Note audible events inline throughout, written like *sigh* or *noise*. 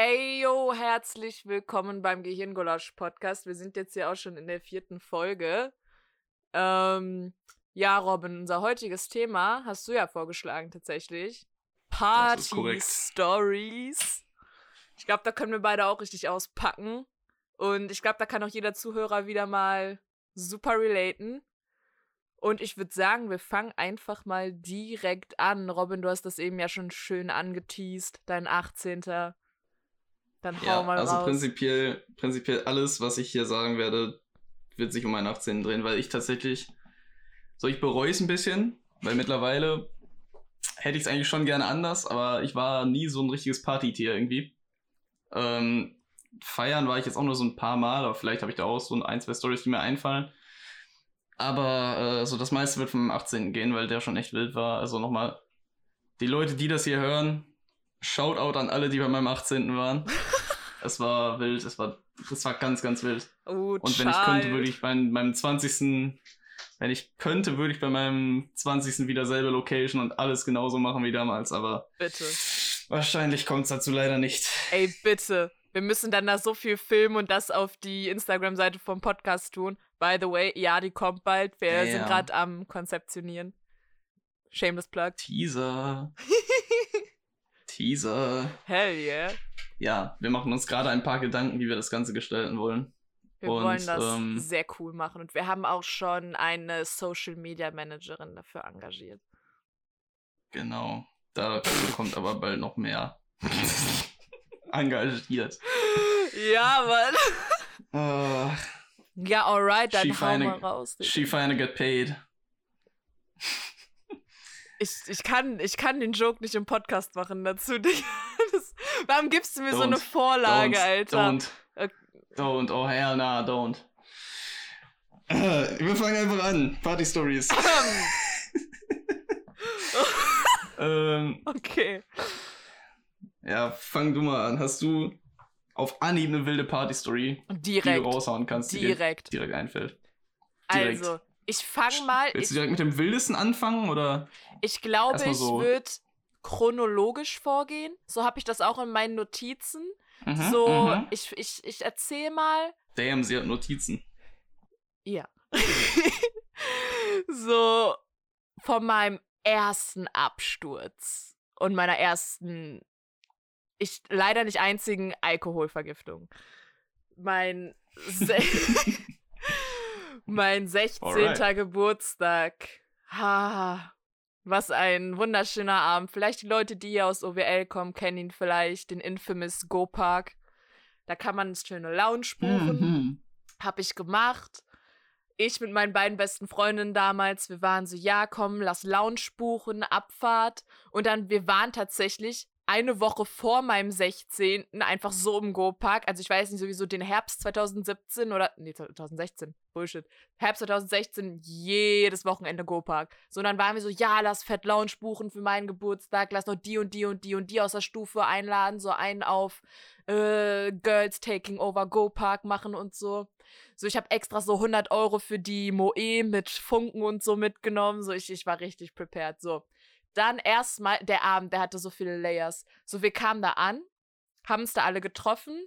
Eyo, herzlich willkommen beim Gehirngulasch Podcast. Wir sind jetzt ja auch schon in der vierten Folge. Ähm, ja, Robin, unser heutiges Thema hast du ja vorgeschlagen tatsächlich. Party Stories. Ich glaube, da können wir beide auch richtig auspacken. Und ich glaube, da kann auch jeder Zuhörer wieder mal super relaten. Und ich würde sagen, wir fangen einfach mal direkt an. Robin, du hast das eben ja schon schön angeteased, dein 18. Dann hau ja, mal also raus. prinzipiell, prinzipiell alles, was ich hier sagen werde, wird sich um meinen 18. drehen, weil ich tatsächlich, so ich bereue es ein bisschen, weil mittlerweile hätte ich es eigentlich schon gerne anders, aber ich war nie so ein richtiges Partytier irgendwie. Ähm, feiern war ich jetzt auch nur so ein paar Mal, aber vielleicht habe ich da auch so ein, zwei Stories, die mir einfallen. Aber äh, so das meiste wird vom 18. gehen, weil der schon echt wild war. Also nochmal, die Leute, die das hier hören, Shoutout an alle, die bei meinem 18. waren. *laughs* es war wild, es war, es war ganz, ganz wild. Oh, Und wenn ich könnte, würde ich bei meinem 20. Wenn ich könnte, würde ich bei meinem 20. wieder selbe Location und alles genauso machen wie damals, aber Bitte. wahrscheinlich kommt es dazu leider nicht. Ey, bitte. Wir müssen dann da so viel filmen und das auf die Instagram-Seite vom Podcast tun. By the way, ja, die kommt bald. Wir Ja, sind gerade am Konzeptionieren. Shameless Plug. Teaser. *laughs* Teaser. Hell yeah. Ja, wir machen uns gerade ein paar Gedanken, wie wir das Ganze gestalten wollen. Wir Und, wollen das ähm, sehr cool machen. Und wir haben auch schon eine Social Media Managerin dafür engagiert. Genau. Da kommt aber bald noch mehr. *laughs* Engagiert. Ja, Mann. Uh, Ja, alright, dann hau mal raus. Digga. she finally get paid. Ich, ich, kann, ich kann den Joke nicht im Podcast machen dazu. *laughs* Das, warum gibst du mir so eine Don't. Vorlage, don't, Alter? Don't. Okay. Don't. Oh, hell nah, don't. Äh, wir fangen einfach an. Party Stories. *laughs* ähm, okay. ja, fang du mal an. Hast du auf Anhieb eine wilde Party Story, die Direkt. du raushauen kannst, die dir Direkt. direkt einfällt? direkt. Also, ich fange mal. Willst Ich, du direkt mit dem wildesten anfangen oder? ich glaube, erstmal ich so- würde chronologisch vorgehen. So habe ich das auch in meinen Notizen. Mhm, so, mhm. ich, ich, ich erzähle mal. Damn, sie hat Notizen. Ja. *laughs* so, von meinem ersten Absturz und meiner ersten, ich leider nicht einzigen Alkoholvergiftung. Mein, *laughs* *laughs* mein 16. Alright. Geburtstag. Ha, was ein wunderschöner Abend. Vielleicht die Leute, die hier aus OWL kommen, kennen ihn vielleicht, den infamous Go Park. Da kann man schöne Lounge buchen. Mhm. Hab ich gemacht. Ich mit meinen beiden besten Freundinnen damals, wir waren so, ja, komm, lass Lounge buchen, Abfahrt. Und dann, wir waren tatsächlich eine Woche vor meinem 16. einfach so im Go-Park. Also ich weiß nicht, sowieso den Herbst 2017 oder, nee, 2016, Bullshit. Herbst 2016, jedes Wochenende Go-Park. So, dann waren wir so, ja, lass Fett Lounge buchen für meinen Geburtstag, lass noch die und die und die und die aus der Stufe einladen, so einen auf äh, Girls Taking Over Go-Park machen und so. So, ich habe extra so 100 Euro für die Moe mit Funken und so mitgenommen. So, ich, ich war richtig prepared. So, dann erstmal der Abend, der hatte so viele Layers. So, wir kamen da an, haben uns da alle getroffen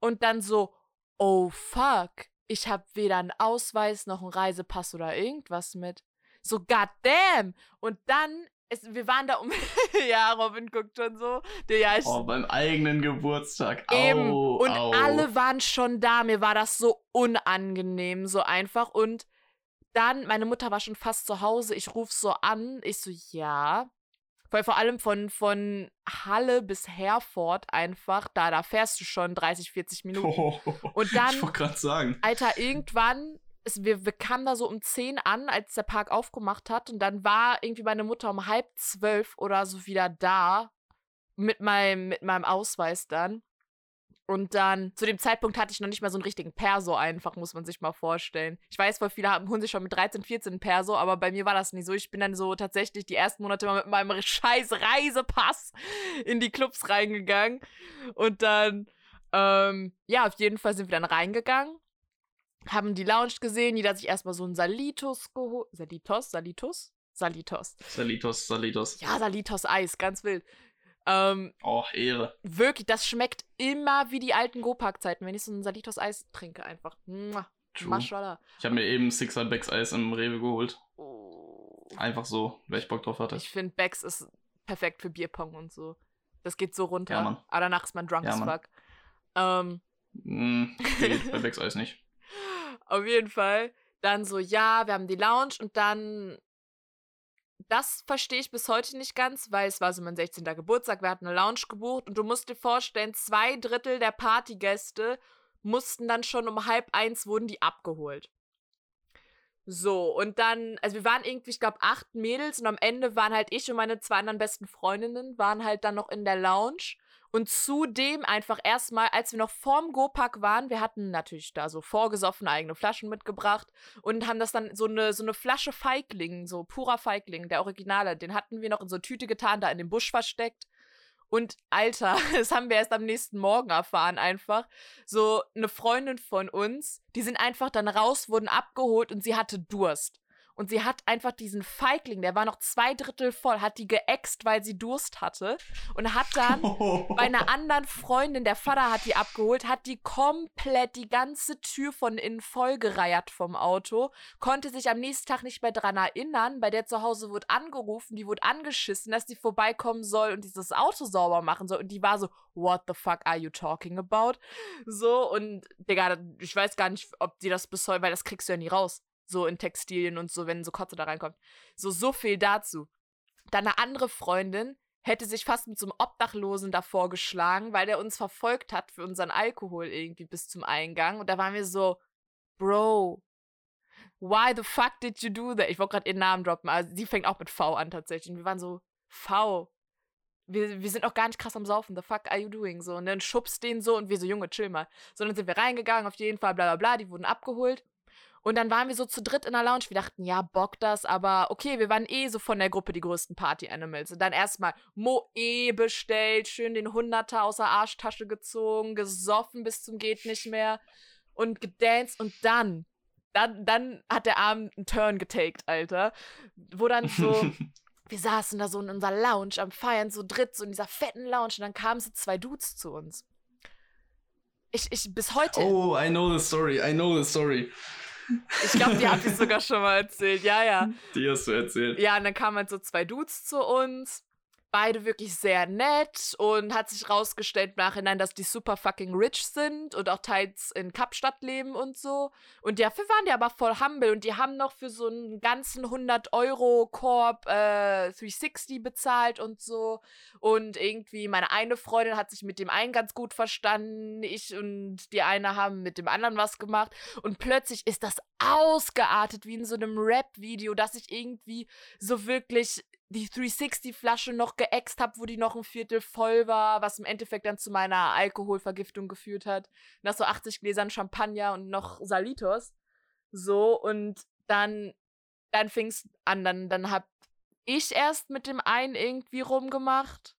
und dann so, oh fuck, ich habe weder einen Ausweis noch einen Reisepass oder irgendwas mit. So, goddamn. Und dann, es, wir waren da um, *laughs* ja, Robin guckt schon so. Der, ja, ich, Oh, beim eigenen Geburtstag. Eben. Au, und au. alle waren schon da. Mir war das so unangenehm, so einfach. Und dann, meine Mutter war schon fast zu Hause. Ich rufe so an. Ich so, ja. Weil vor allem von, von Halle bis Herford einfach, da, da fährst du schon 30, 40 *laughs* Minuten. Oh, Und dann- Ich wollte gerade sagen. Alter, irgendwann, es, wir, wir kamen da so um 10 an, als der Park aufgemacht hat. Und dann war irgendwie meine Mutter um halb zwölf oder so wieder da. Mit meinem, mit meinem Ausweis dann. Und dann, zu dem Zeitpunkt hatte ich noch nicht mal so einen richtigen Perso einfach, muss man sich mal vorstellen. Ich weiß, voll viele haben, holen sich schon mit 13, 14 einen Perso, aber bei mir war das nicht so. Ich bin dann so tatsächlich die ersten Monate mal mit meinem *laughs* scheiß Reisepass in die Clubs reingegangen. Und dann, ähm, ja, auf jeden Fall sind wir dann reingegangen, haben die Lounge gesehen, jeder hat sich erstmal so einen Salitos geholt. Salitos? Salitos? Salitos. Salitos, Salitos. Ja, Salitos Eis, ganz wild. Ähm, oh, Ehre. Wirklich, das schmeckt immer wie die alten Go-Park-Zeiten, wenn ich so ein Salitos Eis trinke, einfach. Mua. Maschallah. Ich habe mir eben Sixer Becks Eis im Rewe geholt. Oh. Einfach so, weil ich Bock drauf hatte. Ich finde, Becks ist perfekt für Bierpong und so. Das geht so runter. Ja, Mann. Aber danach ist man drunk Ja, as fuck. Ähm, Mm, geht *laughs* bei Becks Eis nicht. Auf jeden Fall. Dann so, ja, wir haben die Lounge und dann. Das verstehe ich bis heute nicht ganz, weil es war so mein 16. Geburtstag, wir hatten eine Lounge gebucht und du musst dir vorstellen, zwei Drittel der Partygäste mussten dann schon um halb eins wurden die abgeholt. So, und dann, also wir waren irgendwie, ich glaube, acht Mädels und am Ende waren halt ich und meine zwei anderen besten Freundinnen, waren halt dann noch in der Lounge. Und zudem einfach erstmal, als wir noch vorm Go-Park waren, wir hatten natürlich da so vorgesoffen, eigene Flaschen mitgebracht und haben das dann so eine, so eine Flasche Feigling, so purer Feigling, der Originale, den hatten wir noch in so eine Tüte getan, da in dem Busch versteckt. Und Alter, *laughs* das haben wir erst am nächsten Morgen erfahren einfach. So eine Freundin von uns, die sind einfach dann raus, wurden abgeholt und sie hatte Durst. Und sie hat einfach diesen Feigling, der war noch zwei Drittel voll, hat die geäxt, weil sie Durst hatte. Und hat dann *laughs* bei einer anderen Freundin, der Vater hat die abgeholt, hat die komplett die ganze Tür von innen vollgereiert vom Auto, konnte sich am nächsten Tag nicht mehr dran erinnern. Bei der zu Hause wurde angerufen, die wurde angeschissen, dass die vorbeikommen soll und dieses Auto sauber machen soll. Und die war so, what the fuck are you talking about? So, und Digga, ich weiß gar nicht, ob die das bis heute, weil das kriegst du ja nie raus. So in Textilien und so, wenn so Kotze da reinkommt. So, so viel dazu. Dann eine andere Freundin hätte sich fast mit so einem Obdachlosen davor geschlagen, weil der uns verfolgt hat für unseren Alkohol irgendwie bis zum Eingang. Und da waren wir so, Bro, why the fuck did you do that? Ich wollte gerade ihren Namen droppen, also sie fängt auch mit V an tatsächlich. Und wir waren so, V. Wir, wir sind auch gar nicht krass am Saufen. The fuck are you doing? So, und dann schubst den so und wir so, Junge, chill mal. So, dann sind wir reingegangen, auf jeden Fall, bla bla bla, die wurden abgeholt. Und dann waren wir so zu dritt in der Lounge. Wir dachten, ja, Bock das, aber okay, wir waren eh so von der Gruppe die größten Party-Animals. Und dann erstmal Moe bestellt, schön den Hunderter aus der Arschtasche gezogen, gesoffen bis zum geht nicht mehr und gedanced. Und dann, dann, dann hat der Abend einen Turn getaked, Alter. Wo dann so, *laughs* wir saßen da so in unserer Lounge am Feiern, so dritt, so in dieser fetten Lounge. Und dann kamen so zwei Dudes zu uns. Ich, ich, bis heute. Oh, I know the story, I know the story. Ich glaube, die habe ich sogar schon mal erzählt. Ja, ja. Die hast du erzählt. Ja, und dann kamen halt so zwei Dudes zu uns. Beide wirklich sehr nett und hat sich rausgestellt im Nachhinein, dass die super fucking rich sind und auch teils in Kapstadt leben und so. Und dafür waren die aber voll humble und die haben noch für so einen ganzen 100 Euro Korb äh, 360 bezahlt und so. Und irgendwie meine eine Freundin hat sich mit dem einen ganz gut verstanden. Ich und die eine haben mit dem anderen was gemacht. Und plötzlich ist das ausgeartet wie in so einem Rap-Video, dass ich irgendwie so wirklich die 360-Flasche noch geäxt habe, wo die noch ein Viertel voll war, was im Endeffekt dann zu meiner Alkoholvergiftung geführt hat. Nach so 80 Gläsern Champagner und noch Salitos. So, und dann, dann fing es an, dann, dann hab ich erst mit dem einen irgendwie rumgemacht,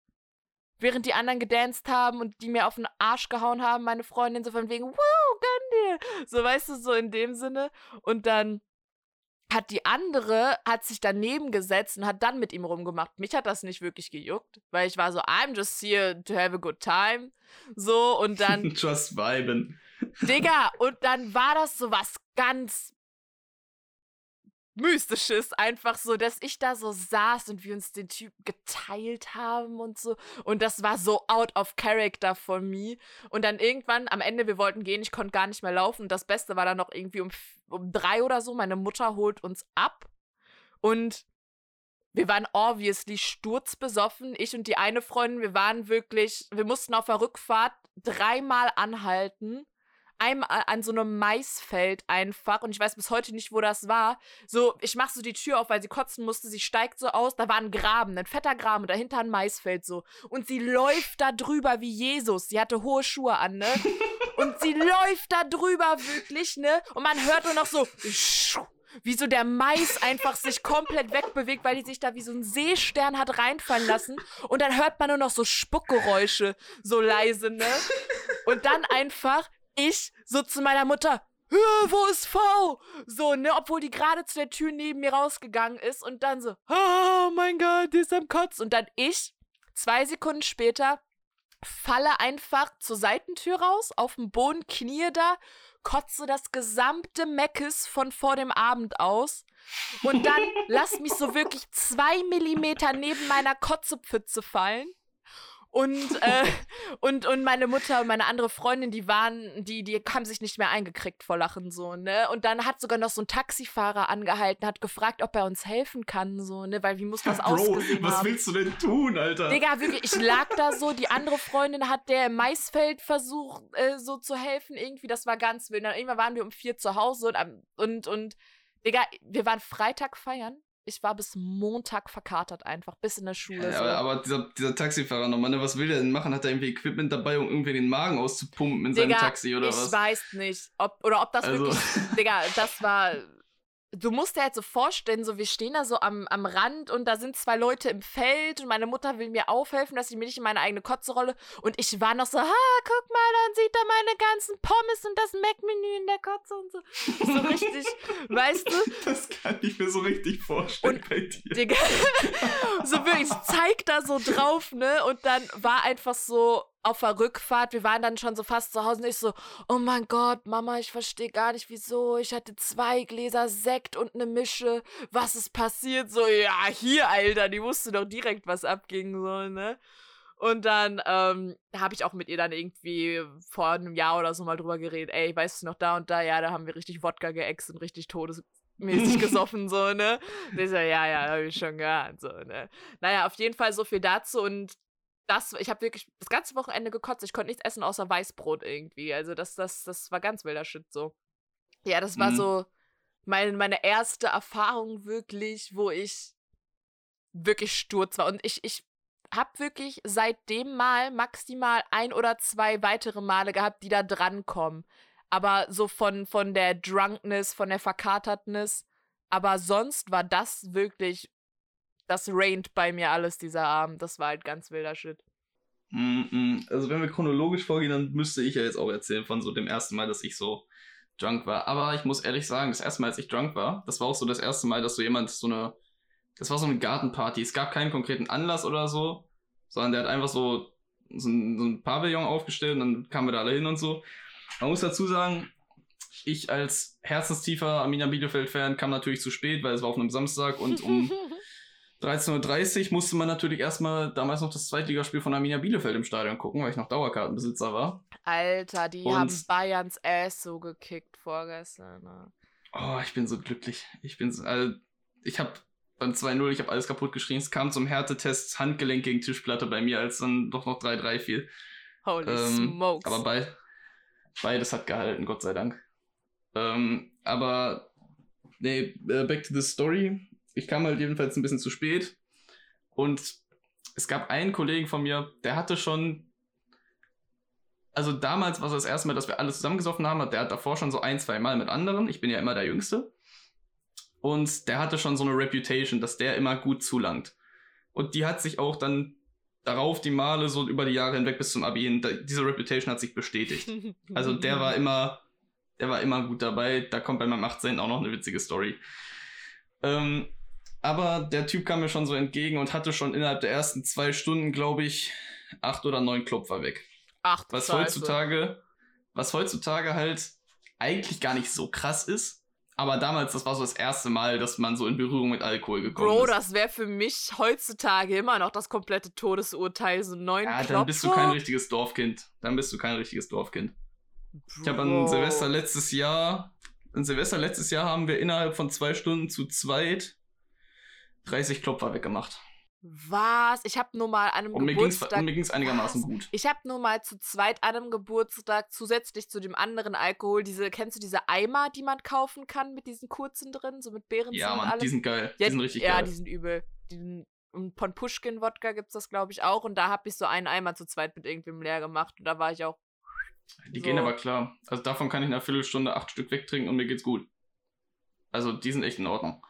während die anderen gedanced haben und die mir auf den Arsch gehauen haben, meine Freundin, so von wegen, wow, gönn dir. So, weißt du, so in dem Sinne. Und dann hat die andere, hat sich daneben gesetzt und hat dann mit ihm rumgemacht. Mich hat das nicht wirklich gejuckt, weil ich war so, I'm just here to have a good time. So, und dann, *laughs* Just viben. Digga, und dann war das so was ganz Mystisches, einfach so, dass ich da so saß und wir uns den Typen geteilt haben und so. Und das war so out of character for me. Und dann irgendwann, am Ende, wir wollten gehen, ich konnte gar nicht mehr laufen. Das Beste war dann noch irgendwie um, um drei oder so, meine Mutter holt uns ab. Und wir waren obviously sturzbesoffen. Ich und die eine Freundin, wir waren wirklich, wir mussten auf der Rückfahrt dreimal anhalten. Einmal an so einem Maisfeld einfach. Und ich weiß bis heute nicht, wo das war. So, ich mach so die Tür auf, weil sie kotzen musste. Sie steigt so aus. Da war ein Graben, ein fetter Graben. Und dahinter ein Maisfeld so. Und sie läuft da drüber wie Jesus. Sie hatte hohe Schuhe an, ne? *laughs* Und sie läuft da drüber wirklich, ne? Und man hört nur noch so wie so der Mais einfach sich *laughs* komplett wegbewegt, weil die sich da wie so ein Seestern hat reinfallen lassen. Und dann hört man nur noch so Spuckgeräusche, so leise, ne? Und dann einfach ich so zu meiner Mutter, "Hä, wo ist V? So, ne, obwohl die gerade zu der Tür neben mir rausgegangen ist und dann so, oh mein Gott, die ist am Kotz. Und dann ich Zwei Sekunden später falle einfach zur Seitentür raus, auf dem Boden, knie da, kotze das gesamte Meckes von vor dem Abend aus und dann lass mich so wirklich zwei Millimeter neben meiner Kotzepfütze fallen. Und, *laughs* äh, und, und meine Mutter und meine andere Freundin, die waren, die, die haben sich nicht mehr eingekriegt vor Lachen, so, ne? Und dann hat sogar noch so ein Taxifahrer angehalten, hat gefragt, ob er uns helfen kann, so, ne? Weil wie muss das Bro, ausgesehen was haben? willst du denn tun, Alter? Digga, wirklich, ich lag da so, die andere Freundin hat der im Maisfeld versucht, äh, so zu helfen, irgendwie, das war ganz wild. Dann irgendwann waren wir um vier zu Hause und, und, und, Digga, wir waren Freitag feiern. Ich war bis Montag verkatert einfach, bis in der Schule. Ja, so. aber, aber dieser, dieser Taxifahrer nochmal, ne, was will der denn machen? Hat er irgendwie Equipment dabei, um irgendwie den Magen auszupumpen in seinem Digga, Taxi oder ich was? weiß nicht, ob oder ob das Also- wirklich, *laughs* Digga, das war. Du musst dir halt so vorstellen, so wir stehen da so am, am Rand und da sind zwei Leute im Feld und meine Mutter will mir aufhelfen, dass ich mir nicht in meine eigene Kotze rolle und ich war noch so, ha, guck mal, dann sieht er meine ganzen Pommes und das Mac-Menü in der Kotze und so. So richtig, *laughs* weißt du? Das kann ich mir so richtig vorstellen Und- bei dir. Digga. *laughs* so wirklich, ich zeig da so drauf, ne? Und dann war einfach so auf der Rückfahrt, wir waren dann schon so fast zu Hause und ich so, oh mein Gott, Mama, ich verstehe gar nicht wieso. Ich hatte zwei Gläser Sekt und eine Mische. Was ist passiert? So, ja, hier, Alter, die wusste doch direkt, was abging, so, ne? Und dann ähm, habe ich auch mit ihr dann irgendwie vor einem Jahr oder so mal drüber geredet. Ey, weißt du noch da und da? Ja, da haben wir richtig Wodka geäxt und richtig todesmäßig *laughs* gesoffen, so, ne? Und ich so, ja, ja, hab ich schon gehört, so, ne? Naja, auf jeden Fall so viel dazu und das, ich habe wirklich das ganze Wochenende gekotzt. Ich konnte nichts essen außer Weißbrot irgendwie. Also das, das, das war ganz wilder Shit so. Ja, das war Mhm. so meine, meine erste Erfahrung wirklich, wo ich wirklich sturz war. Und ich, ich habe wirklich seitdem mal maximal ein oder zwei weitere Male gehabt, die da drankommen. Aber so von, von der Drunkness, von der Verkatertness. Aber sonst war das wirklich, das rained bei mir alles dieser Abend. Das war halt ganz wilder Shit. Also wenn wir chronologisch vorgehen, dann müsste ich ja jetzt auch erzählen von so dem ersten Mal, dass ich so drunk war. Aber ich muss ehrlich sagen, das erste Mal, als ich drunk war, das war auch so das erste Mal, dass so jemand so eine, das war so eine Gartenparty. Es gab keinen konkreten Anlass oder so, sondern der hat einfach so, so, ein, so ein Pavillon aufgestellt und dann kamen wir da alle hin und so. Man muss dazu sagen, ich als herzenstiefer Arminia Bielefeld-Fan kam natürlich zu spät, weil es war auf einem Samstag und um *laughs* 13.30 Uhr musste man natürlich erstmal damals noch das Zweitligaspiel von Arminia Bielefeld im Stadion gucken, weil ich noch Dauerkartenbesitzer war. Alter, die Und- haben Bayerns Ass so gekickt vorgestern. Ne? Oh, ich bin so glücklich. Ich bin so, also, ich habe beim 2-0, ich habe alles kaputt geschrien. Es kam zum Härtetest Handgelenk gegen Tischplatte bei mir, als dann doch noch 3-3 fiel. Holy Ähm, smokes. Aber bei, beides hat gehalten, Gott sei Dank. Ähm, aber, nee, äh, back to the story. Ich kam halt jedenfalls ein bisschen zu spät. Und es gab einen Kollegen von mir, der hatte schon. Also damals war es das erste Mal, dass wir alle zusammengesoffen haben. Der hat davor schon so ein, zwei Mal mit anderen. Ich bin ja immer der Jüngste. Und der hatte schon so eine Reputation, dass der immer gut zulangt. Und die hat sich auch dann darauf die Male so über die Jahre hinweg bis zum Abi hin, da, diese Reputation hat sich bestätigt. *laughs* Also der war immer, der war immer gut dabei. Da kommt bei meinem 18. auch noch eine witzige Story. Ähm, aber der Typ kam mir schon so entgegen und hatte schon innerhalb der ersten zwei Stunden, glaube ich, acht oder neun Klopfer weg. Ach, Was Scheiße. heutzutage, was heutzutage halt eigentlich gar nicht so krass ist. Aber damals, das war so das erste Mal, dass man so in Berührung mit Alkohol gekommen Bro, ist. das wäre für mich heutzutage immer noch das komplette Todesurteil, so neun ja, Klopfer. dann bist du kein richtiges Dorfkind. Dann bist du kein richtiges Dorfkind. Ich habe an Bro. Silvester letztes Jahr, an Silvester letztes Jahr haben wir innerhalb von zwei Stunden zu zweit 30 Klopfer weggemacht. Was? Ich habe nur mal an einem Und mir Geburtstag. und mir ging's einigermaßen Was? gut. Ich habe nur mal zu zweit an einem Geburtstag zusätzlich zu dem anderen Alkohol diese, kennst du diese Eimer, die man kaufen kann mit diesen kurzen drin, so mit Beeren Ja, und Mann, allem? die sind geil. Ja, die sind richtig ja, geil. die sind übel. Die, und von Pushkin-Wodka gibt's das, glaube ich, auch. Und da habe ich so einen Eimer zu zweit mit irgendwem leer gemacht. Und da war ich auch. Die So. gehen aber klar. Also davon kann ich in einer Viertelstunde acht Stück wegtrinken und mir geht's gut. Also die sind echt in Ordnung.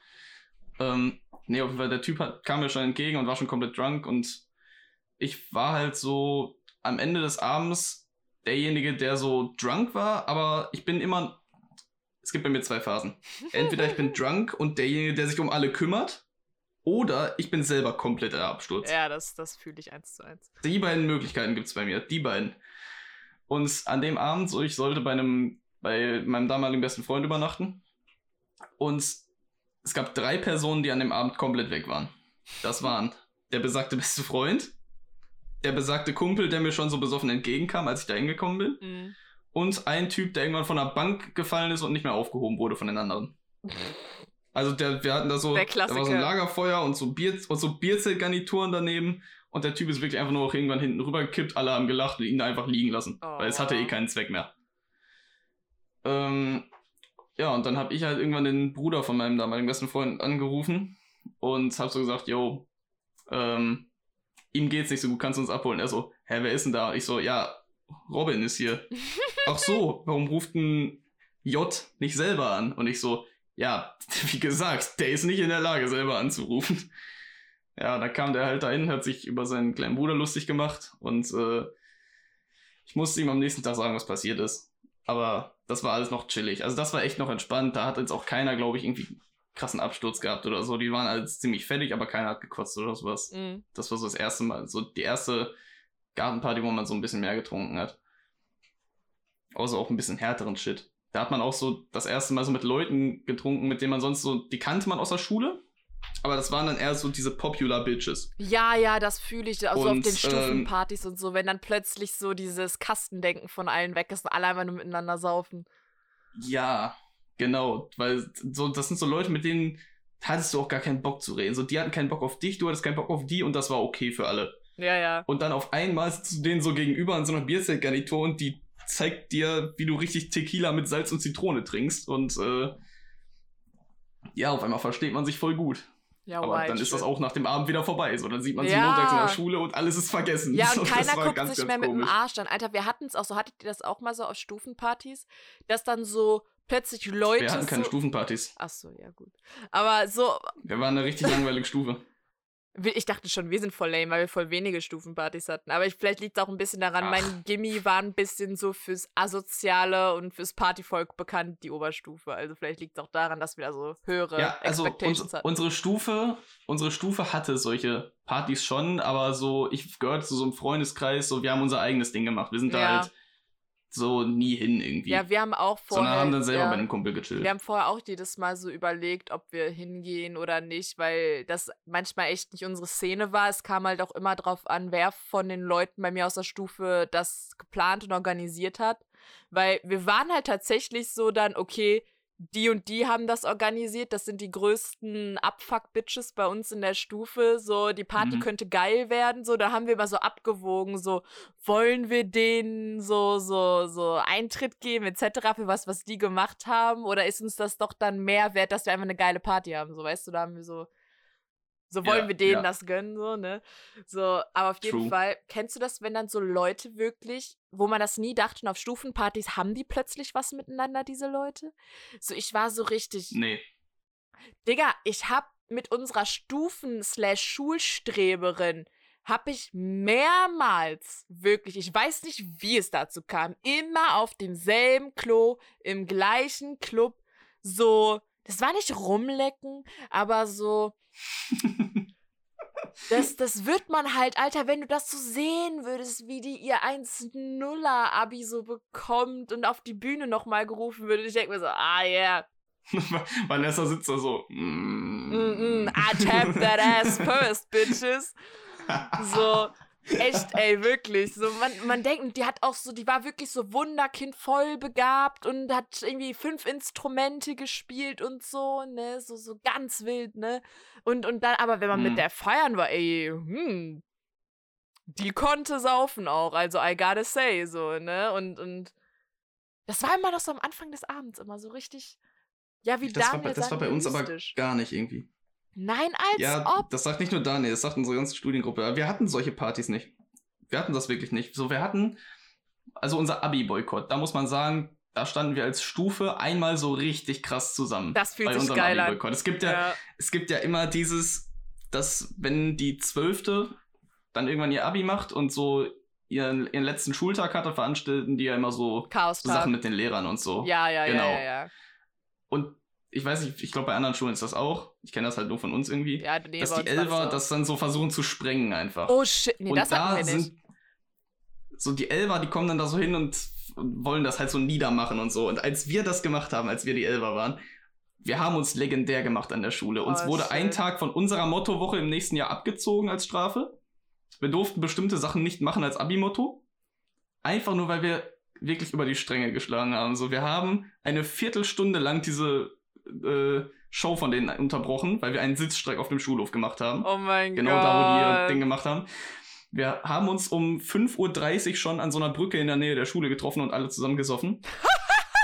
Ähm, nee, auf jeden Fall, der Typ hat, kam mir schon entgegen und war schon komplett drunk und ich war halt so am Ende des Abends derjenige, der so drunk war, aber ich bin immer. Es gibt bei mir zwei Phasen. *laughs* Entweder ich bin drunk und derjenige, der sich um alle kümmert, Oder ich bin selber komplett der Absturz. Ja, das, das fühle ich eins zu eins. Die beiden Möglichkeiten gibt es bei mir. Die beiden. Und an dem Abend, so ich sollte bei einem, bei meinem damaligen besten Freund übernachten. Und es gab drei Personen, die an dem Abend komplett weg waren. Das waren der besagte beste Freund, der besagte Kumpel, der mir schon so besoffen entgegenkam, als ich da hingekommen bin. Mhm. Und ein Typ, der irgendwann von der Bank gefallen ist und nicht mehr aufgehoben wurde von den anderen. Also der, wir hatten da so, da war so ein. Lagerfeuer und so Bier und so Bierzeltgarnituren daneben und der Typ ist wirklich einfach nur noch irgendwann hinten rübergekippt, alle haben gelacht und ihn einfach liegen lassen, Oh, weil es hatte eh keinen Zweck mehr. Ähm, ja, und dann habe ich halt irgendwann den Bruder von meinem damaligen besten Freund angerufen und hab so gesagt, yo, ähm, ihm geht's nicht so gut, kannst du uns abholen? Er so, hä, wer ist denn da? Ich so, ja, Robin ist hier. *laughs* Ach so, warum ruft ein J nicht selber an? Und ich so, ja, *laughs* wie gesagt, der ist nicht in der Lage, selber anzurufen. Ja, dann kam der halt dahin, hat sich über seinen kleinen Bruder lustig gemacht und äh, ich musste ihm am nächsten Tag sagen, was passiert ist. Aber das war alles noch chillig. Also das war echt noch entspannt. Da hat jetzt auch keiner, glaube ich, irgendwie krassen Absturz gehabt oder so. Die waren alles ziemlich fertig, aber keiner hat gekotzt oder sowas. Mhm. Das war so das erste Mal, so die erste Gartenparty, wo man so ein bisschen mehr getrunken hat. Außer auch ein bisschen härteren Shit. Da hat man auch so das erste Mal so mit Leuten getrunken, mit denen man sonst so, die kannte man aus der Schule, aber das waren dann eher so diese Popular Bitches. Ja, ja, das fühle ich. Also auf Und, den ähm, Stufenpartys und so, wenn dann plötzlich so dieses Kastendenken von allen weg ist und alle einfach nur miteinander saufen. Ja, genau, weil so, das sind so Leute, mit denen hattest du auch gar keinen Bock zu reden. So, die hatten keinen Bock auf dich, du hattest keinen Bock auf die und das war okay für alle. Ja, ja. Und dann auf einmal sitzt du denen so gegenüber in so einer Bierzeltgarnitur und die zeigt dir, wie du richtig Tequila mit Salz und Zitrone trinkst. Und äh, ja, auf einmal versteht man sich voll gut. Ja, Aber dann ist das auch nach dem Abend wieder vorbei. So, dann sieht man sie Ja. montags in der Schule und alles ist vergessen. Ja, *laughs* so, und das keiner guckt ganz, sich ganz mehr mit dem komisch. Arsch an. Alter, wir hatten es auch so, hattet ihr das auch mal so auf Stufenpartys? Dass dann so plötzlich Leute. Wir hatten keine so Stufenpartys. Ach so, ja, gut. Aber so, Wir waren eine richtig langweilige Stufe. Ich dachte schon, wir sind voll lame, weil wir voll wenige Stufenpartys hatten. Aber ich, vielleicht liegt es auch ein bisschen daran, Ach. mein Gimmi war ein bisschen so fürs Asoziale und fürs Partyvolk bekannt, die Oberstufe. Also vielleicht liegt es auch daran, dass wir da so höhere Ja, also Expectations hatten. unsere Stufe, unsere Stufe hatte solche Partys schon, aber so, ich gehörte zu so einem Freundeskreis, so wir haben unser eigenes Ding gemacht. Wir sind da Ja. halt so nie hin irgendwie. ja, wir haben auch vorher. sondern haben dann selber ja. bei einem Kumpel gechillt. Wir haben vorher auch jedes Mal so überlegt, ob wir hingehen oder nicht, weil das manchmal echt nicht unsere Szene war. Es kam halt auch immer drauf an, wer von den Leuten bei mir aus der Stufe das geplant und organisiert hat. Weil wir waren halt tatsächlich so dann, okay, die und die haben das organisiert. Das sind die größten Abfuck-Bitches bei uns in der Stufe. So, die Party Mhm. könnte geil werden. So, da haben wir mal so abgewogen, so, wollen wir denen so, so, so Eintritt geben, etc. für was, was die gemacht haben? Oder ist uns das doch dann mehr wert, dass wir einfach eine geile Party haben? So, weißt du, da haben wir so. So wollen Ja, wir denen ja. das gönnen, so, ne? So, aber auf jeden True. Fall, kennst du das, wenn dann so Leute wirklich, wo man das nie dachte, und auf Stufenpartys haben die plötzlich was miteinander, diese Leute? So, ich war so richtig, Nee. Digga, ich hab mit unserer Stufen-Schulstreberin hab ich mehrmals, wirklich, ich weiß nicht, wie es dazu kam, immer auf demselben Klo, im gleichen Club, so, das war nicht rumlecken, aber so, *laughs* das, das wird man halt, Alter, wenn du das so sehen würdest, wie die ihr 1-0er-Abi so bekommt und auf die Bühne nochmal gerufen würde. Ich denke mir so, ah, yeah, *laughs* Vanessa sitzt da so. Mm. mm, mm, I tap that ass *laughs* first, bitches. So, echt, ey, wirklich. So, man, man denkt, die hat auch so, die war wirklich so Wunderkind voll begabt und hat irgendwie fünf Instrumente gespielt und so, ne, so, so ganz wild, ne. Und, und dann, aber wenn man Mhm. mit der feiern war, ey, hm, die konnte saufen auch, also I gotta say, so, ne, und, und das war immer noch so am Anfang des Abends immer so richtig, ja, wie Das war, Daniel bei, das war bei uns aber gar nicht irgendwie. Nein, als Ja, ob. das sagt nicht nur Daniel, das sagt unsere ganze Studiengruppe. Wir hatten solche Partys nicht. Wir hatten das wirklich nicht. So, wir hatten, also unser Abi-Boykott, da muss man sagen, da standen wir als Stufe einmal so richtig krass zusammen. Das fühlt bei sich unserem geil an. Abi-Boykott. Es gibt ja, Ja. es gibt ja immer dieses, dass wenn die Zwölfte dann irgendwann ihr Abi macht und so ihren, ihren letzten Schultag hatte, veranstalten die ja immer so, Chaos so Sachen mit den Lehrern und so. Ja, ja, Genau. ja, ja, ja. Und ich weiß nicht, ich glaube bei anderen Schulen ist das auch. Ich kenne das halt nur von uns irgendwie. Ja, nee, dass die Elfer auch. das dann so versuchen zu sprengen einfach. Oh shit, nee, und das da wir nicht. sind so die Elfer, die kommen dann da so hin und, und wollen das halt so niedermachen und so. Und als wir das gemacht haben, als wir die Elfer waren, wir haben uns legendär gemacht an der Schule. Uns Oh, wurde ein schön. Tag von unserer Mottowoche im nächsten Jahr abgezogen als Strafe. Wir durften bestimmte Sachen nicht machen als Abi-Motto. Einfach nur, weil wir wirklich über die Stränge geschlagen haben. So, wir haben eine Viertelstunde lang diese äh, Show von denen unterbrochen, weil wir einen Sitzstreik auf dem Schulhof gemacht haben. Oh mein Genau Gott. da, wo die ihr Ding gemacht haben. Wir haben uns um 5.30 Uhr schon an so einer Brücke in der Nähe der Schule getroffen und alle zusammen gesoffen. *laughs*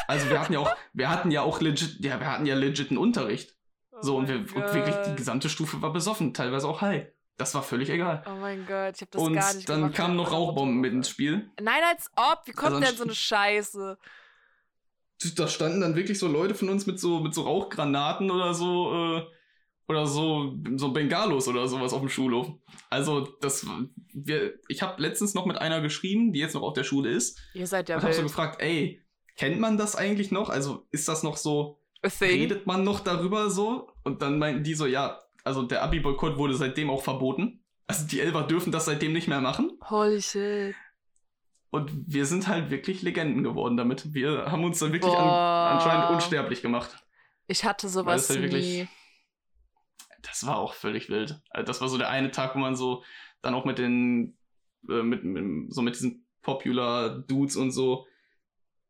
Also wir hatten ja auch, wir hatten ja auch legit, ja, wir hatten ja legiten Unterricht. Oh So, und, wir, und wirklich die gesamte Stufe war besoffen, teilweise auch high. Das war völlig egal. Oh mein Gott, ich hab das und gar nicht dann gemacht. kamen noch Rauchbomben mit ins. Spiel. Nein, als ob. Wie kommt Also denn so eine Scheiße? Da standen dann wirklich so Leute von uns mit so, mit so Rauchgranaten oder so, äh, oder so, so Bengalos oder sowas auf dem Schulhof. Also, das, wir, ich habe letztens noch mit einer geschrieben, die jetzt noch auf der Schule ist. Ihr seid ja und habe so gefragt, ey, kennt man das eigentlich noch? Also ist das noch so, redet man noch darüber so? Und dann meinten die so, ja, also der Abi-Boykott wurde seitdem auch verboten. Also die Elfer dürfen das seitdem nicht mehr machen. Holy shit. Und wir sind halt wirklich Legenden geworden damit. Wir haben uns dann wirklich an, anscheinend unsterblich gemacht. Ich hatte sowas halt nie. wirklich- Das war auch völlig wild. Also das war so der eine Tag, wo man so dann auch mit den, äh, mit, mit, so mit diesen Popular Dudes und so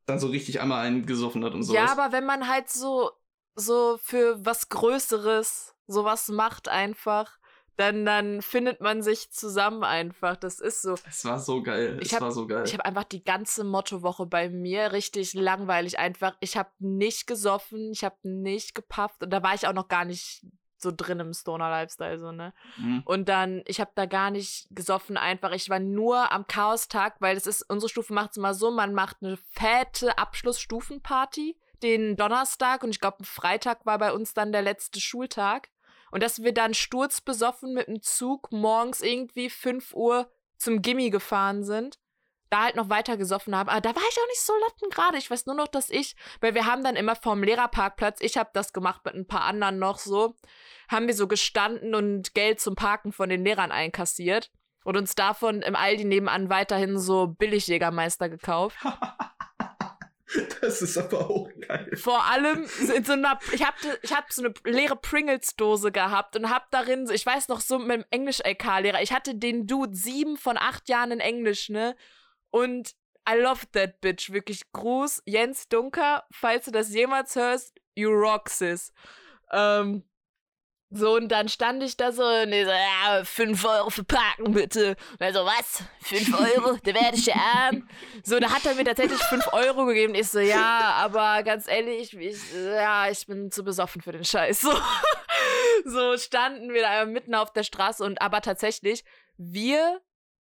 dann so richtig einmal einen gesoffen hat und sowas. Ja, aber wenn man halt so, so für was Größeres sowas macht einfach, dann, dann findet man sich zusammen einfach. Das ist so. Es war so geil. Ich es hab- war so geil. Ich habe einfach die ganze Mottowoche bei mir richtig langweilig einfach. Ich habe nicht gesoffen, ich habe nicht gepafft und da war ich auch noch gar nicht so drin im Stoner Lifestyle so, ne? Mhm. Und dann, ich habe da gar nicht gesoffen einfach. Ich war nur am Chaostag, weil es ist, unsere Stufe macht es immer so, man macht eine fette Abschlussstufenparty den Donnerstag und ich glaube, Freitag war bei uns dann der letzte Schultag. Und dass wir dann sturzbesoffen mit dem Zug morgens irgendwie 5 Uhr zum Gimmi gefahren sind, da halt noch weiter gesoffen haben. Aber da war ich auch nicht so latten gerade. Ich weiß nur noch, dass ich, weil wir haben dann immer vorm Lehrerparkplatz, ich habe das gemacht mit ein paar anderen noch so, haben wir so gestanden und Geld zum Parken von den Lehrern einkassiert und uns davon im Aldi nebenan weiterhin so Billigjägermeister gekauft. *laughs* *laughs* Das ist aber auch geil. Vor allem in so einer, ich hab, ich hab so eine leere Pringles-Dose gehabt und hab darin, ich weiß noch, so mit dem Englisch-LK-Lehrer, ich hatte den Dude sieben von acht Jahren in Englisch, ne? Und I love that bitch, wirklich Gruß, Jens Dunker, falls du das jemals hörst, you rock, sis. Ähm, so, und dann stand ich da so und ich so, ja, 5 Euro für Parken bitte. Und er so, was? 5 Euro? Da werde ich ja arm. So, da hat er mir tatsächlich 5 Euro gegeben. Ich so, ja, aber ganz ehrlich, ich, ja, ich bin zu besoffen für den Scheiß. So, *laughs* so standen wir da mitten auf der Straße und aber tatsächlich, wir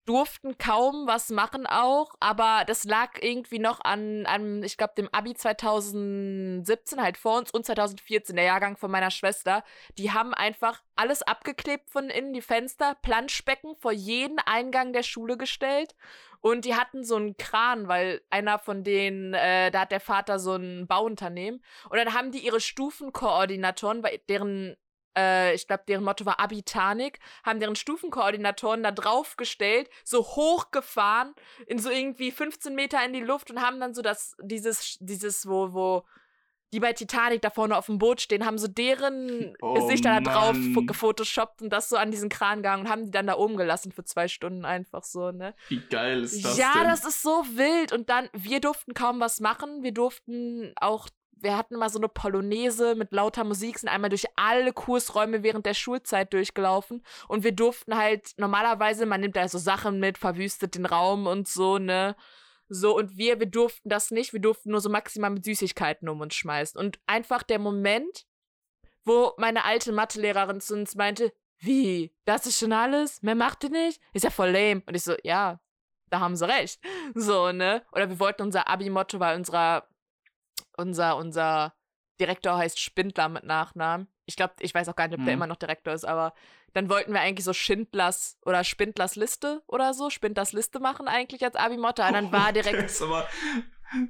durften kaum was machen auch, aber das lag irgendwie noch an, an ich glaube, dem Abi 2017 halt vor uns und 2014, der Jahrgang von meiner Schwester. Die haben einfach alles abgeklebt von innen, die Fenster, Planschbecken vor jeden Eingang der Schule gestellt. Und die hatten so einen Kran, weil einer von denen, äh, da hat der Vater so ein Bauunternehmen. Und dann haben die ihre Stufenkoordinatoren, bei deren, äh, ich glaube, deren Motto war Abitanik, haben deren Stufenkoordinatoren da draufgestellt, so hochgefahren, in so irgendwie 15 Meter in die Luft und haben dann so das, dieses, dieses, wo, wo die bei Titanic da vorne auf dem Boot stehen, haben so deren Oh, Gesichter da drauf gefotoshoppt und das so an diesen Kran gegangen und haben die dann da oben gelassen für zwei Stunden einfach so, ne? Wie geil ist das ja, denn? das ist so wild. Und dann, wir durften kaum was machen. Wir durften auch, wir hatten immer so eine Polonaise mit lauter Musik, sind einmal durch alle Kursräume während der Schulzeit durchgelaufen. Und wir durften halt normalerweise, man nimmt da so Sachen mit, verwüstet den Raum und so, ne? So, und wir, wir durften das nicht. Wir durften nur so maximal mit Süßigkeiten um uns schmeißen. Und einfach der Moment, wo meine alte Mathelehrerin zu uns meinte, wie, das ist schon alles? Mehr macht ihr nicht? Ist ja voll lame. Und ich so, ja, da haben sie recht. *laughs* So, ne? Oder wir wollten unser Abi-Motto, weil unserer, unser, unser Direktor heißt Spindler mit Nachnamen. Ich glaube, ich weiß auch gar nicht, ob der Mhm. immer noch Direktor ist, aber dann wollten wir eigentlich so Schindlers oder Spindlers Liste oder so, Spindlers Liste machen eigentlich als Abi-Motto. Und dann war direkt Das ist aber,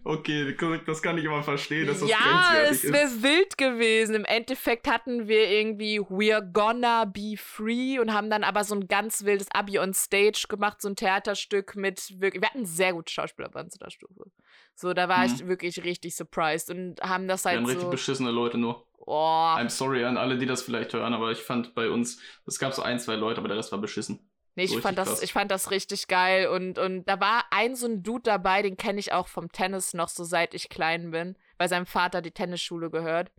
Okay, das kann ich aber verstehen, dass das ja, es wäre wild gewesen. Im Endeffekt hatten wir irgendwie We're Gonna Be Free und haben dann aber so ein ganz wildes Abi on Stage gemacht, so ein Theaterstück mit wirklich. Wir hatten sehr gute Schauspieler bei uns in der Stufe. So, da war mhm. ich wirklich richtig surprised und haben das halt. Wir haben so richtig beschissene Leute nur. Oh. I'm sorry an alle, die das vielleicht hören, aber ich fand bei uns, es gab so ein, zwei Leute, aber der Rest war beschissen. Nee, ich, so fand das, ich fand das richtig geil. Und, und da war ein so ein Dude dabei, den kenne ich auch vom Tennis noch so seit ich klein bin, weil sein Vater die Tennisschule gehört.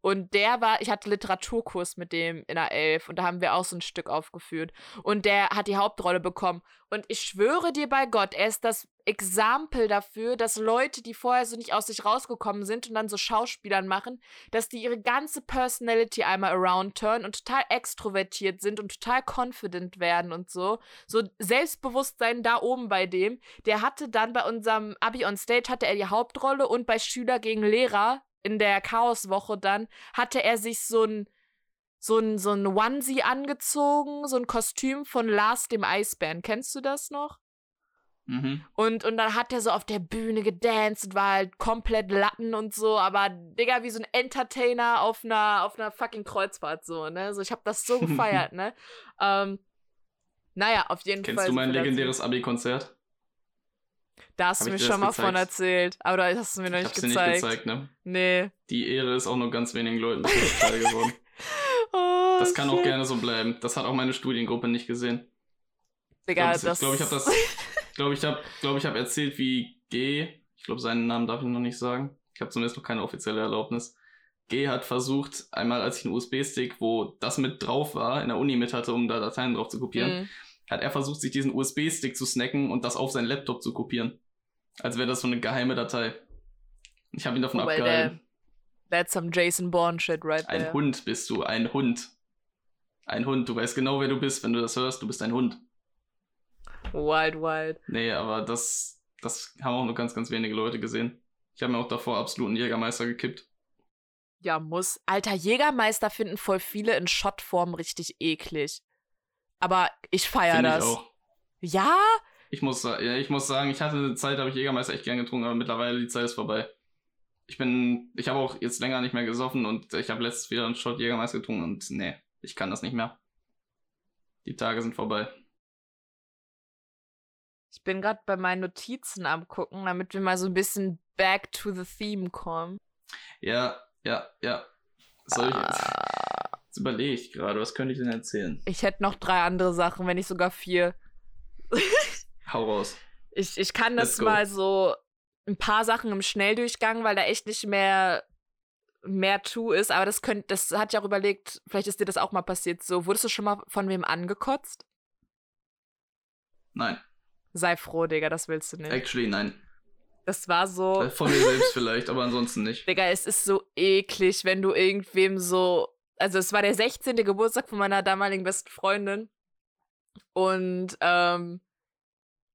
Und der war, ich hatte Literaturkurs mit dem in der Elf und da haben wir auch so ein Stück aufgeführt. Und der hat die Hauptrolle bekommen. Und ich schwöre dir bei Gott, er ist das Exempel dafür, dass Leute, die vorher so nicht aus sich rausgekommen sind und dann so Schauspielern machen, dass die ihre ganze Personality einmal around turn und total extrovertiert sind und total confident werden und so. So Selbstbewusstsein da oben bei dem. Der hatte dann bei unserem Abi on Stage hatte er die Hauptrolle und bei Schüler gegen Lehrer in der Chaoswoche dann, hatte er sich so ein so ein, so ein Onesie angezogen, so ein Kostüm von Lars dem Eisbären. Kennst du das noch? Mhm. Und, und dann hat er so auf der Bühne gedanced, war halt komplett Latten und so, aber Digga, wie so ein Entertainer auf einer, auf einer fucking Kreuzfahrt, so, ne? So, ich hab das so *laughs* gefeiert, ne? Ähm, naja, auf jeden Kennst Fall. Kennst du mein legendäres Abi-Konzert? Da hast du mir schon mal gezeigt? von erzählt, aber da hast du mir noch nicht gezeigt. Nicht gezeigt ne? Nee. Die Ehre ist auch nur ganz wenigen Leuten geworden. *laughs* oh, das kann shit. auch gerne so bleiben. Das hat auch meine Studiengruppe nicht gesehen. Digga, ich glaube, ich, glaub, ich habe das. *laughs* glaube, ich habe glaub, hab erzählt, wie G. Ich glaube, seinen Namen darf ich noch nicht sagen. Ich habe zumindest noch keine offizielle Erlaubnis. G hat versucht, einmal als ich einen USB-Stick, wo das mit drauf war, in der Uni mit hatte, um da Dateien drauf zu kopieren, mhm. hat er versucht, sich diesen USB-Stick zu snacken und das auf seinen Laptop zu kopieren. Als wäre das so eine geheime Datei. Ich habe ihn davon oh, abgehalten. That's some Jason Bourne shit right there. Ein Hund bist du, ein Hund. Ein Hund, du weißt genau, wer du bist, wenn du das hörst, du bist ein Hund. Wild, wild. Nee, aber das, das haben auch nur ganz, ganz wenige Leute gesehen. Ich habe mir auch davor absolut einen Jägermeister gekippt. Ja, muss. Alter, Jägermeister finden voll viele in Schottform richtig eklig. Aber ich feiere das. Ich auch. Ja? Ich muss, ja, ich muss sagen, ich hatte eine Zeit, da habe ich Jägermeister echt gern getrunken, aber mittlerweile die Zeit ist vorbei. Ich bin, ich habe auch jetzt länger nicht mehr gesoffen und ich habe letztes wieder einen Shot Jägermeister getrunken und nee, ich kann das nicht mehr. Die Tage sind vorbei. Ich bin gerade bei meinen Notizen am gucken, damit wir mal so ein bisschen back to the theme kommen. Ja, ja, ja. Soll ich jetzt? Ah. Jetzt überlege ich gerade, was könnte ich denn erzählen? Ich hätte noch drei andere Sachen, wenn nicht sogar vier. *laughs* Hau raus. Ich, ich kann das mal so ein paar Sachen im Schnelldurchgang, weil da echt nicht mehr mehr to ist, aber das könnte, das hat ja auch überlegt, vielleicht ist dir das auch mal passiert. So, wurdest du schon mal von wem angekotzt? Nein. Sei froh, Digga, das willst du nicht. Actually, nein. Das war so. Von mir selbst vielleicht, aber ansonsten nicht. *laughs* Digga, es ist so eklig, wenn du irgendwem so. Also, es war der 16. Geburtstag von meiner damaligen besten Freundin. Und ähm,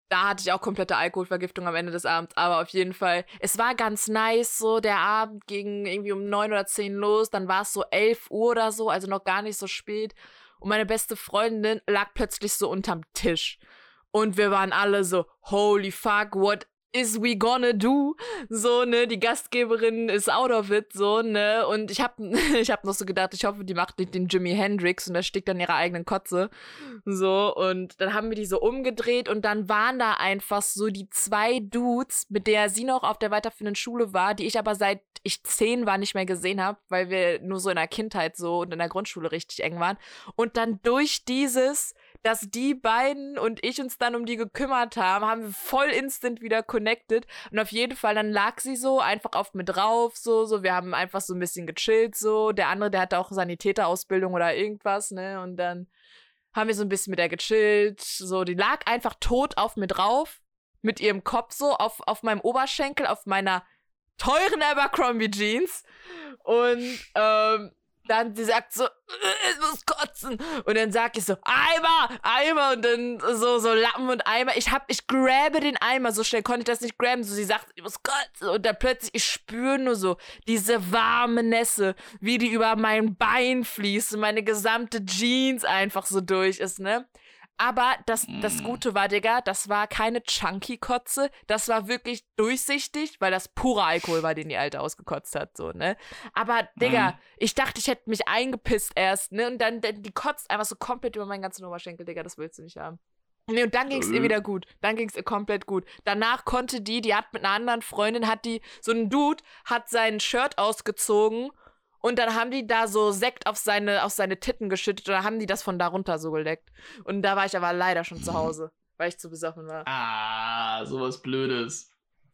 da hatte ich auch komplette Alkoholvergiftung am Ende des Abends. Aber auf jeden Fall, es war ganz nice. So, der Abend ging irgendwie um neun oder zehn los. Dann war es so elf Uhr oder so, also noch gar nicht so spät. Und meine beste Freundin lag plötzlich so unterm Tisch. Und wir waren alle so, holy fuck, what is we gonna do? So, ne, die Gastgeberin ist out of it, so, ne, und ich hab, *laughs* ich hab noch so gedacht, ich hoffe, die macht nicht den Jimi Hendrix und erstickt dann ihre eigenen Kotze, so, und dann haben wir die so umgedreht und dann waren da einfach so die zwei Dudes, mit der sie noch auf der weiterführenden Schule war, die ich aber seit ich zehn war nicht mehr gesehen habe, weil wir nur so in der Kindheit so und in der Grundschule richtig eng waren. Und dann durch dieses dass die beiden und ich uns dann um die gekümmert haben, haben wir voll instant wieder connected. Und auf jeden Fall, dann lag sie so einfach auf mir drauf, so, so, wir haben einfach so ein bisschen gechillt, so. Der andere, der hatte auch Sanitäterausbildung oder irgendwas, ne? Und dann haben wir so ein bisschen mit der gechillt, so, die lag einfach tot auf mir drauf, mit ihrem Kopf so auf, auf meinem Oberschenkel, auf meiner teuren Abercrombie Jeans. Und, ähm, dann sie sagt so, ich muss kotzen. Und dann sag ich so, Eimer, Eimer. Und dann so, so Lappen und Eimer. Ich hab, ich grabe den Eimer. So schnell konnte ich das nicht graben. So, sie sagt, ich muss kotzen. Und dann plötzlich, ich spüre nur so diese warme Nässe, wie die über mein Bein fließt und meine gesamte Jeans einfach so durch ist, ne? Aber das, das Mm. Gute war, Digga, das war keine Chunky-Kotze. Das war wirklich durchsichtig, weil das pure Alkohol war, den die Alte ausgekotzt hat, so, ne? Aber, Digga, Mhm. ich dachte, ich hätte mich eingepisst erst, ne? Und dann, dann die kotzt einfach so komplett über meinen ganzen Oberschenkel, Digga, das willst du nicht haben. Nee, und dann ging es ihr Äh. wieder gut. Dann ging es ihr komplett gut. Danach konnte die, die hat mit einer anderen Freundin, hat die, so ein Dude, hat sein Shirt ausgezogen und dann haben die da so Sekt auf seine, auf seine Titten geschüttet dann haben die das von da runter so geleckt. Und da war ich aber leider schon zu Hause, weil ich zu besoffen war. Ah, sowas Blödes.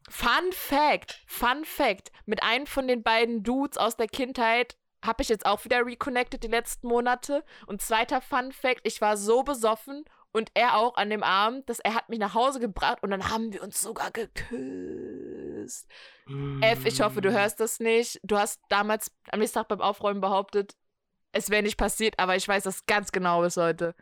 Fun Fact, Fun Fact, mit einem von den beiden Dudes aus der Kindheit habe ich jetzt auch wieder reconnected die letzten Monate. Und zweiter Fun Fact, ich war so besoffen und er auch an dem Abend, dass er hat mich nach Hause gebracht und dann haben wir uns sogar geküsst. F, ich hoffe, du hörst das nicht. Du hast damals am nächsten Tag beim Aufräumen behauptet, es wäre nicht passiert, aber ich weiß das ganz genau bis heute.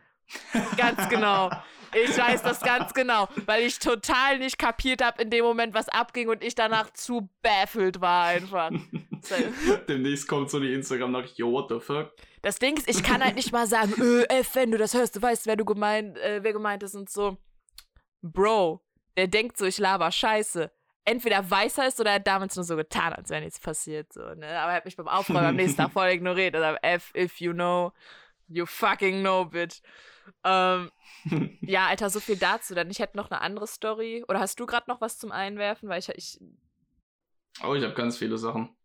Ganz genau. Ich weiß das ganz genau, weil ich total nicht kapiert habe in dem Moment, was abging und ich danach zu baffled war einfach. *laughs* Demnächst kommt so die Instagram nach, yo, what the fuck? Das Ding ist, ich kann halt nicht mal sagen, äh, F, wenn du das hörst, du weißt, wer du gemeint, äh, wer gemeint ist und so. Bro, der denkt so, ich laber Scheiße. Entweder weiß er es oder er hat damals nur so getan, als wäre nichts passiert. So, ne? Aber er hat mich beim Aufräumen am nächsten Tag *laughs* voll ignoriert. Also F, if you know, you fucking know, bitch. Ähm, ja, Alter, so viel dazu. Dann ich hätte noch eine andere Story. Oder hast du gerade noch was zum Einwerfen? Weil ich. ich Oh, ich habe ganz viele Sachen.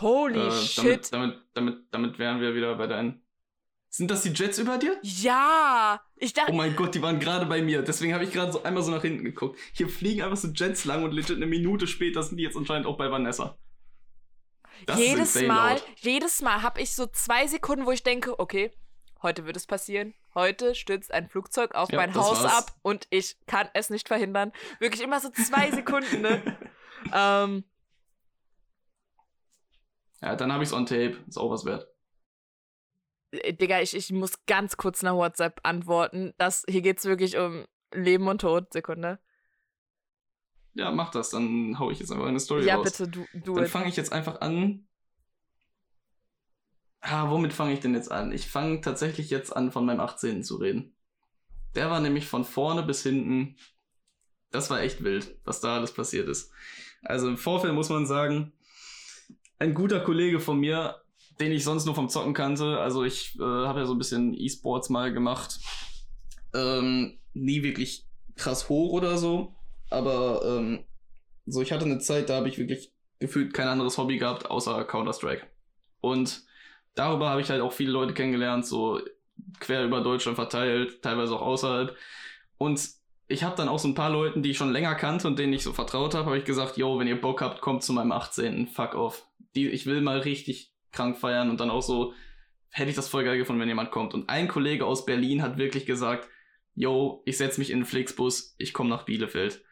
holy Äh, shit. Damit, damit, damit, damit wären wir wieder bei deinen. Sind das die Jets über dir? Ja! Ich dachte. Oh mein Gott, die waren gerade bei mir. Deswegen habe ich gerade so einmal so nach hinten geguckt. Hier fliegen einfach so Jets lang und legit eine Minute später sind die jetzt anscheinend auch bei Vanessa. Das jedes Mal, laut. jedes Mal habe ich so zwei Sekunden, wo ich denke, okay, heute wird es passieren. Heute stürzt ein Flugzeug auf Ja, mein Haus war's. ab und ich kann es nicht verhindern. Wirklich immer so zwei *laughs* Sekunden, ne? *laughs* ähm, Ja, dann habe ich's on tape. Ist auch was wert. Äh, Digga, ich, ich muss ganz kurz nach WhatsApp antworten. Das, hier geht es wirklich um Leben und Tod. Sekunde. Ja, mach das. Dann hau ich jetzt einfach eine Story ja, raus. bitte, du, du. Dann fange ich jetzt einfach an. Ah, womit fange ich denn jetzt an? Ich fange tatsächlich jetzt an, von meinem 18. zu reden. Der war nämlich von vorne bis hinten. Das war echt wild, was da alles passiert ist. Also im Vorfeld muss man sagen, ein guter Kollege von mir, den ich sonst nur vom Zocken kannte, also ich äh, habe ja so ein bisschen E-Sports mal gemacht. Ähm, nie wirklich krass hoch oder so, aber ähm, so ich hatte eine Zeit, da habe ich wirklich gefühlt kein anderes Hobby gehabt, außer Counter-Strike. Und darüber habe ich halt auch viele Leute kennengelernt, so quer über Deutschland verteilt, teilweise auch außerhalb. Und ich habe dann auch so ein paar Leuten, die ich schon länger kannte und denen ich so vertraut habe, habe ich gesagt, yo, wenn ihr Bock habt, kommt zu meinem 18. Fuck off. Die, ich will mal richtig krank feiern und dann auch so, hätte ich das voll geil gefunden, wenn jemand kommt. Und ein Kollege aus Berlin hat wirklich gesagt, yo, ich setze mich in den Flixbus, ich komme nach Bielefeld.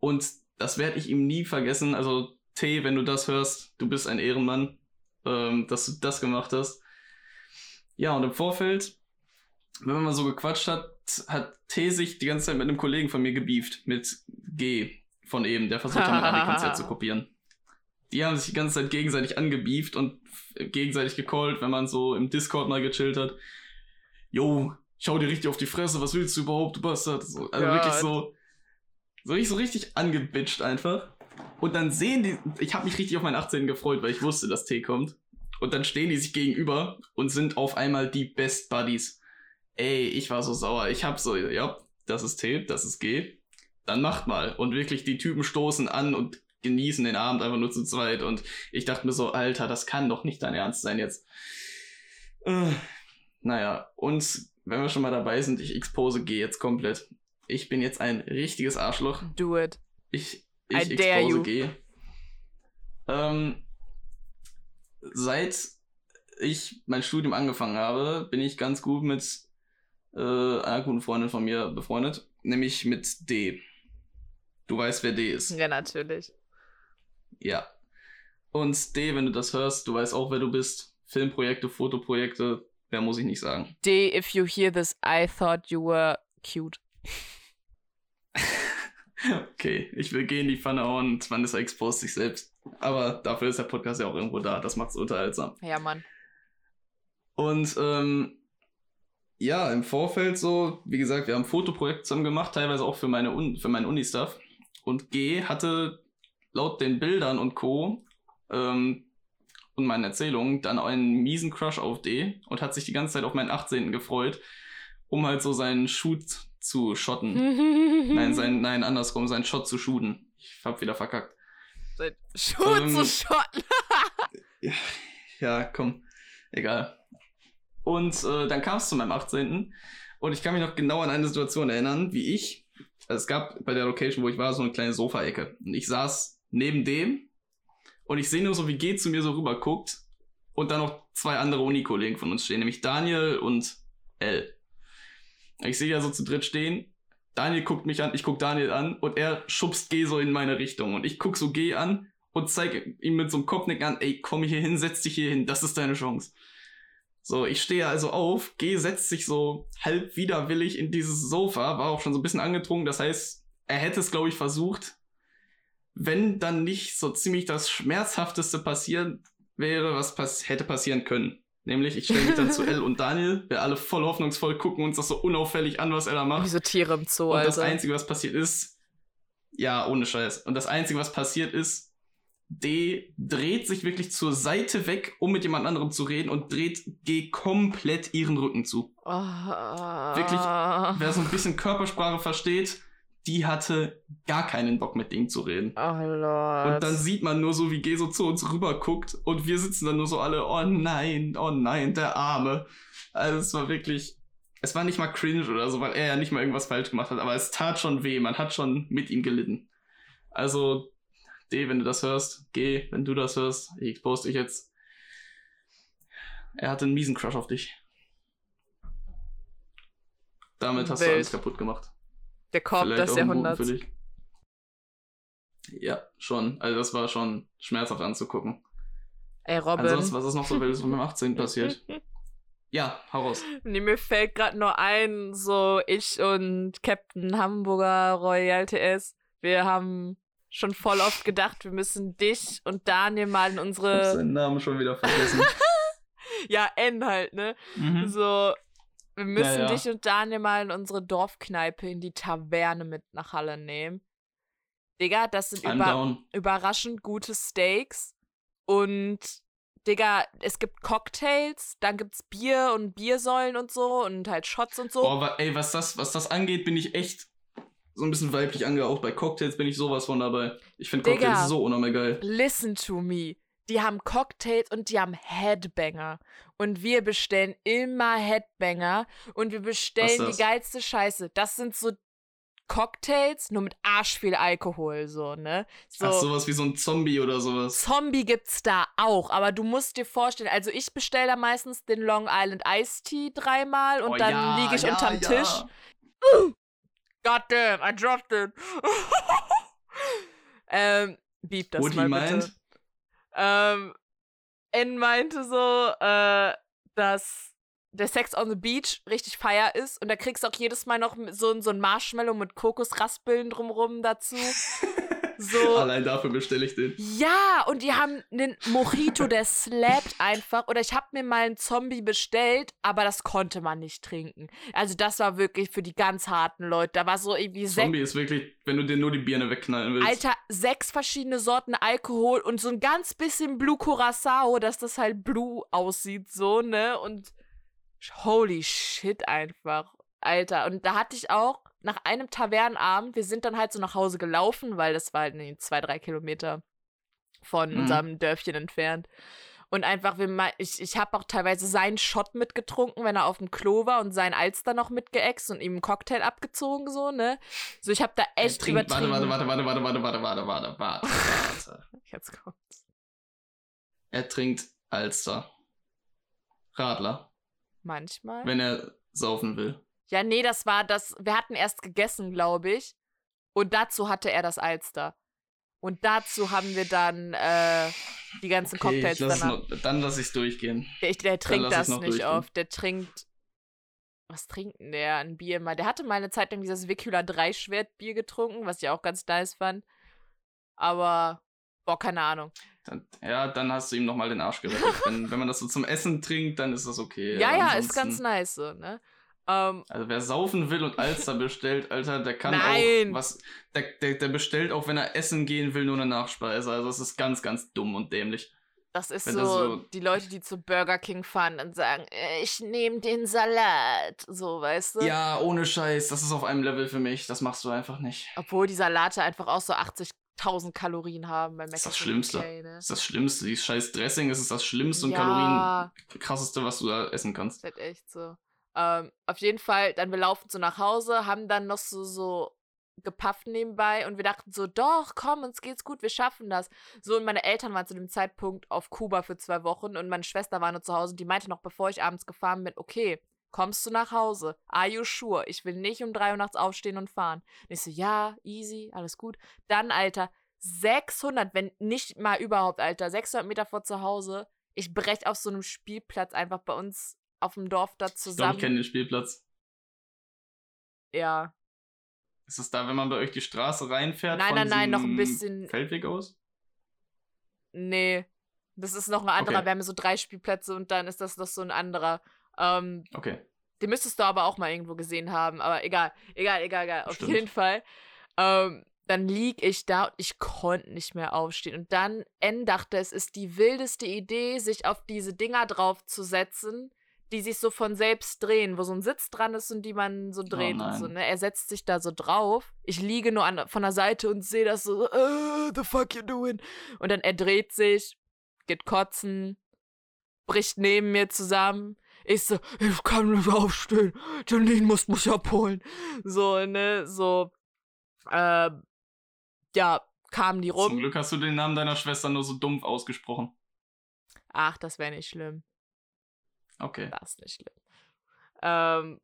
Und das werde ich ihm nie vergessen. Also, T, wenn du das hörst, du bist ein Ehrenmann, ähm, dass du das gemacht hast. Ja, und im Vorfeld, wenn man mal so gequatscht hat, hat T sich die ganze Zeit mit einem Kollegen von mir gebieft, mit G von eben, der versucht hat, *laughs* mein Abi-Konzert zu kopieren. Die haben sich die ganze Zeit gegenseitig angebieft und gegenseitig gecallt, wenn man so im Discord mal gechillt hat. Jo, schau dir richtig auf die Fresse, was willst du überhaupt, du Bastard? So, also Gott. wirklich so, so richtig, so richtig angebitscht einfach. Und dann sehen die, ich habe mich richtig auf meinen 18. gefreut, weil ich wusste, dass T kommt. Und dann stehen die sich gegenüber und sind auf einmal die Best Buddies. Ey, ich war so sauer. Ich hab so, ja, das ist T, das ist G. Dann macht mal. Und wirklich, die Typen stoßen an und genießen den Abend einfach nur zu zweit. Und ich dachte mir so, Alter, das kann doch nicht dein Ernst sein jetzt. Äh, naja, und wenn wir schon mal dabei sind, ich expose G jetzt komplett. Ich bin jetzt ein richtiges Arschloch. Do it. Ich, I ich dare expose. G. Ähm, seit ich mein Studium angefangen habe, bin ich ganz gut mit äh, einer guten Freundin von mir befreundet, nämlich mit D. Du weißt, wer D ist. Ja, natürlich. Ja. Und D, wenn du das hörst, du weißt auch, wer du bist. Filmprojekte, Fotoprojekte, mehr muss ich nicht sagen. D, if you hear this, I thought you were cute. *laughs* Okay, ich will gehen, die Pfanne hauen, Vanessa exposed sich selbst. Aber dafür ist der Podcast ja auch irgendwo da, das macht's unterhaltsam. Ja, Mann. Und ähm, ja, im Vorfeld so, wie gesagt, wir haben ein Fotoprojekt zusammen gemacht, teilweise auch für, meine Un für meinen Uni-Stuff. Und G hatte laut den Bildern und Co. Ähm, und meinen Erzählungen dann einen miesen Crush auf D und hat sich die ganze Zeit auf meinen 18. gefreut, um halt so seinen Shoot zu schotten. *laughs* nein, sein, nein, andersrum, seinen Shot zu shooten. Ich hab wieder verkackt. Sein Shoot Ähm, zu schotten. *laughs* Ja, ja, komm, egal. Und äh, dann kam es zu meinem 18. Und ich kann mich noch genau an eine Situation erinnern, wie ich, also es gab bei der Location, wo ich war, so eine kleine Sofaecke. Und ich saß neben dem und ich sehe nur so, wie G zu mir so rüber guckt und dann noch zwei andere Uni-Kollegen von uns stehen, nämlich Daniel und L. Ich sehe ja so zu dritt stehen. Daniel guckt mich an, ich guck Daniel an und er schubst G so in meine Richtung. Und ich guck so G an und zeige ihm mit so einem Kopfnick an, ey, komm hier hin, setz dich hier hin, das ist deine Chance. So, ich stehe also auf, G setzt sich so halb widerwillig in dieses Sofa, war auch schon so ein bisschen angetrunken, das heißt, er hätte es, glaube ich, versucht, wenn dann nicht so ziemlich das Schmerzhafteste passieren wäre, was pass hätte passieren können. Nämlich, ich stelle mich dann zu *laughs* L und Daniel, wir alle voll hoffnungsvoll gucken uns das so unauffällig an, was da macht. Wie so Tiere im Zoo, Und das also. Einzige, was passiert ist, ja, ohne Scheiß. Und das Einzige, was passiert ist, D dreht sich wirklich zur Seite weg, um mit jemand anderem zu reden und dreht G komplett ihren Rücken zu. Oh. Wirklich, Wer so ein bisschen Körpersprache versteht, die hatte gar keinen Bock mit Ding zu reden. Oh Lord. Und dann sieht man nur so, wie G so zu uns rüber guckt und wir sitzen dann nur so alle, oh nein, oh nein, der Arme. Also es war wirklich, es war nicht mal cringe oder so, weil er ja nicht mal irgendwas falsch gemacht hat, aber es tat schon weh, man hat schon mit ihm gelitten. Also, D, wenn du das hörst, G, wenn du das hörst, ich expose dich jetzt. Er hatte einen miesen Crush auf dich. Damit hast du Wild. alles kaputt gemacht. Der Korb Vielleicht des Jahrhunderts. Ja, schon. Also das war schon schmerzhaft anzugucken. Ey, Robin. Ansonsten, was ist noch so *laughs* wildes meinem 18. passiert? Ja, hau raus. Nee, mir fällt gerade nur ein, so ich und Captain Hamburger Royal TS, wir haben schon voll oft gedacht, wir müssen dich und Daniel mal in Ich hab unsere, seinen Namen schon wieder vergessen. *laughs* ja, N halt, ne? mhm. So, wir müssen Ja, ja. dich und Daniel mal in unsere Dorfkneipe in die Taverne mit nach Halle nehmen. Digga, das sind über überraschend gute Steaks und Digga, es gibt Cocktails, dann gibt's Bier und Biersäulen und so und halt Shots und so. Wa- ey, was das, was das angeht, bin ich echt so ein bisschen weiblich angehaucht. Bei Cocktails bin ich sowas von dabei. Ich finde Digga. Cocktails so unnormal geil. Listen to me. Die haben Cocktails und die haben Headbanger. Und wir bestellen immer Headbanger und wir bestellen die geilste Scheiße. Das sind so Cocktails, nur mit arsch viel Alkohol, so, ne? So. Ach, sowas wie so ein Zombie oder sowas. Zombie gibt's da auch, aber du musst dir vorstellen, also ich bestelle da meistens den Long Island Iced Tea dreimal und Oh, dann ja, liege ich ja, unterm ja. Tisch. God damn, I dropped it. *laughs* ähm, beep das Woody mal meint, bitte. Ähm, N meinte so, äh, dass der Sex on the Beach richtig feier ist und da kriegst du auch jedes Mal noch so, so ein Marshmallow mit Kokosraspeln drumrum dazu. *laughs* So. allein dafür bestelle ich den. Ja, und die haben einen Mojito, der slappt einfach. Oder ich habe mir mal einen Zombie bestellt, aber das konnte man nicht trinken. Also das war wirklich für die ganz harten Leute. Da war so irgendwie sechs, Zombie ist wirklich, wenn du dir nur die Birne wegknallen willst. Alter, sechs verschiedene Sorten Alkohol und so ein ganz bisschen Blue Curacao, dass das halt blue aussieht, so, ne? Und holy shit einfach. Alter, und da hatte ich auch nach einem Tavernenabend, wir sind dann halt so nach Hause gelaufen, weil das war halt nee, zwei, drei Kilometer von Mhm. unserem Dörfchen entfernt. Und einfach, ich, ich habe auch teilweise seinen Shot mitgetrunken, wenn er auf dem Klo war und seinen Alster noch mitgeext und ihm einen Cocktail abgezogen, so, ne? So, ich habe da echt trinkt- übertrieben. Warte, warte, warte, warte, warte, warte, warte, warte, warte, warte. *laughs* Jetzt kommt's. Er trinkt Alster. Radler, Manchmal. wenn er saufen will. Ja, nee, das war das. Wir hatten erst gegessen, glaube ich. Und dazu hatte er das Alster. Und dazu haben wir dann äh, die ganzen Okay, Cocktails lass danach. noch, dann lasse ich es durchgehen. Der, der trinkt das nicht oft. Der trinkt. Was trinkt denn der? Ein Bier mal. Der hatte mal eine Zeit lang dieses Vicula 3 Schwertbier getrunken, was ich auch ganz nice fand. Aber, boah, keine Ahnung. Dann, ja, dann hast du ihm nochmal den Arsch gerettet. wenn, wenn man das so zum Essen trinkt, dann ist das okay. Ja, aber ja, ist ganz nice so, ne? Ähm, Also wer saufen will und Alster bestellt, Alter, der kann Nein. auch was. Der, der, der bestellt auch, wenn er essen gehen will, nur eine Nachspeise. Also das ist ganz, ganz dumm und dämlich. das ist so, das so- die Leute, die zu Burger King fahren und sagen, ich nehme den Salat. So, weißt du? Ja, ohne Scheiß, das ist auf einem Level für mich. Das machst du einfach nicht. Obwohl die Salate einfach auch so 80.000 Kalorien haben bei Das ist das Schlimmste. Okay, ne? Das ist das Schlimmste. Dieses scheiß Dressing, das ist das Schlimmste und ja, Kalorien krasseste, was du da essen kannst. ist halt echt so. Ähm, auf jeden Fall, dann wir laufen so nach Hause, haben dann noch so, so gepafft nebenbei und wir dachten so, doch, komm, uns geht's gut, wir schaffen das. So, und meine Eltern waren zu dem Zeitpunkt auf Kuba für zwei Wochen und meine Schwester war nur zu Hause und die meinte noch, bevor ich abends gefahren bin, okay, kommst du nach Hause? Are you sure? Ich will nicht um drei Uhr nachts aufstehen und fahren. Und ich so, ja, easy, alles gut. Dann, Alter, 600, wenn nicht mal überhaupt, Alter, 600 Meter vor zu Hause. Ich brech auf so einem Spielplatz einfach bei uns auf dem Dorf da Ich zusammen. ich kenne den Spielplatz. ja. Ist es da, wenn man bei euch die Straße reinfährt? Nein, nein, nein, noch ein bisschen- Feldweg aus? Nee. Das ist noch ein anderer. Okay. Wir haben so drei Spielplätze und dann ist das noch so ein anderer. Ähm, Okay. den müsstest du aber auch mal irgendwo gesehen haben. Aber egal, egal, egal, egal. Auf Stimmt. jeden Fall. Ähm, dann lieg ich da und ich konnte nicht mehr aufstehen. Und dann N dachte, es ist die wildeste Idee, sich auf diese Dinger draufzusetzen, die sich so von selbst drehen, wo so ein Sitz dran ist und die man so dreht und nein. so. Ne? Er setzt sich da so drauf. Ich liege nur an, von der Seite und sehe das so, äh, the fuck you doing? Und dann er dreht sich, geht kotzen, bricht neben mir zusammen. Ich so, ich kann nicht aufstehen. Janine muss mich abholen. So, ne, so, äh, ja, kamen die Zum rum. Glück hast du den Namen deiner Schwester nur so dumpf ausgesprochen. Ach, das wäre nicht schlimm. Okay. Das ist nicht schlimm. Ähm,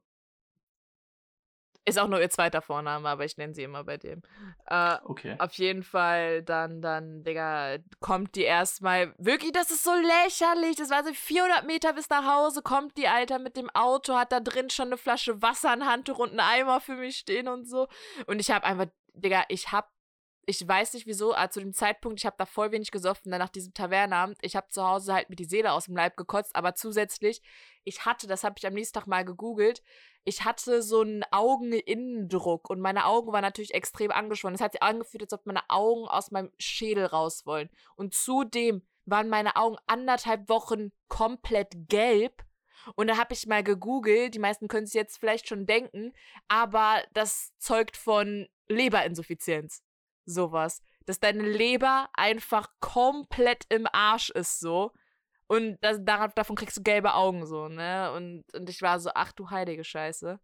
ist auch nur ihr zweiter Vorname, aber ich nenne sie immer bei dem. Äh, Okay. Auf jeden Fall, dann, dann, Digga, kommt die erstmal. Wirklich, das ist so lächerlich. Das war so 400 Meter bis nach Hause. Kommt die Alter mit dem Auto, hat da drin schon eine Flasche Wasser, ein Handtuch und einen Eimer für mich stehen und so. Und ich hab einfach, Digga, ich hab. Ich weiß nicht wieso, aber zu dem Zeitpunkt, ich habe da voll wenig gesoffen, dann nach diesem Tavernabend. Ich habe zu Hause halt mir die Seele aus dem Leib gekotzt, aber zusätzlich, ich hatte, das habe ich am nächsten Tag mal gegoogelt, ich hatte so einen Augeninnendruck und meine Augen waren natürlich extrem angeschwollen. Es hat sich angefühlt, als ob meine Augen aus meinem Schädel raus wollen. Und zudem waren meine Augen anderthalb Wochen komplett gelb. Und da habe ich mal gegoogelt, die meisten können es jetzt vielleicht schon denken, aber das zeugt von Leberinsuffizienz. Sowas. Dass deine Leber einfach komplett im Arsch ist, so. Und das, darauf, davon kriegst du gelbe Augen, so, ne? Und, und ich war so, ach du heilige Scheiße.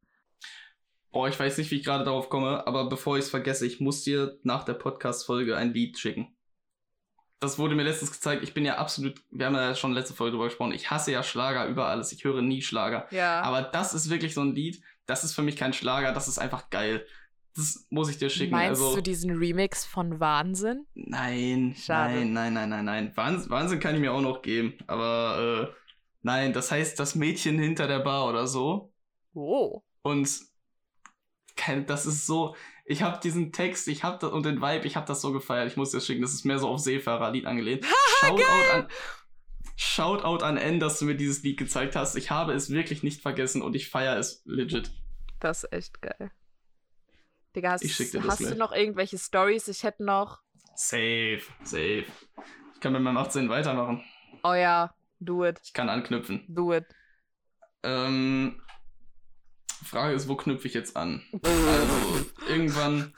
Boah, ich weiß nicht, wie ich gerade darauf komme, aber bevor ich es vergesse, ich muss dir nach der Podcast-Folge ein Lied schicken. Das wurde mir letztens gezeigt. Ich bin ja absolut, wir haben ja schon letzte Folge drüber gesprochen, ich hasse ja Schlager über alles. Ich höre nie Schlager. Ja. Aber das ist wirklich so ein Lied, das ist für mich kein Schlager, das ist einfach geil. Das muss ich dir schicken. Meinst also, du diesen Remix von Wahnsinn? Nein, Schade. nein, nein, nein, nein, nein. Wahnsinn, Wahnsinn kann ich mir auch noch geben. Aber äh, nein, das heißt das Mädchen hinter der Bar oder so. Oh. Und kein, das ist so. Ich habe diesen Text, ich habe das und den Vibe, ich habe das so gefeiert. Ich muss dir das schicken. Das ist mehr so auf Seefahrerlied angelehnt. *laughs* Shoutout an, Shoutout an N, dass du mir dieses Lied gezeigt hast. Ich habe es wirklich nicht vergessen und ich feiere es legit. Das ist echt geil. Digga, hast, Ich schick dir das hast du noch irgendwelche Stories? Ich hätte noch. Safe, safe. Ich kann mit meinem 18 weitermachen. Oh ja, do it. Ich kann anknüpfen. Do it. Ähm, Frage ist, wo knüpfe ich jetzt an? Also, irgendwann.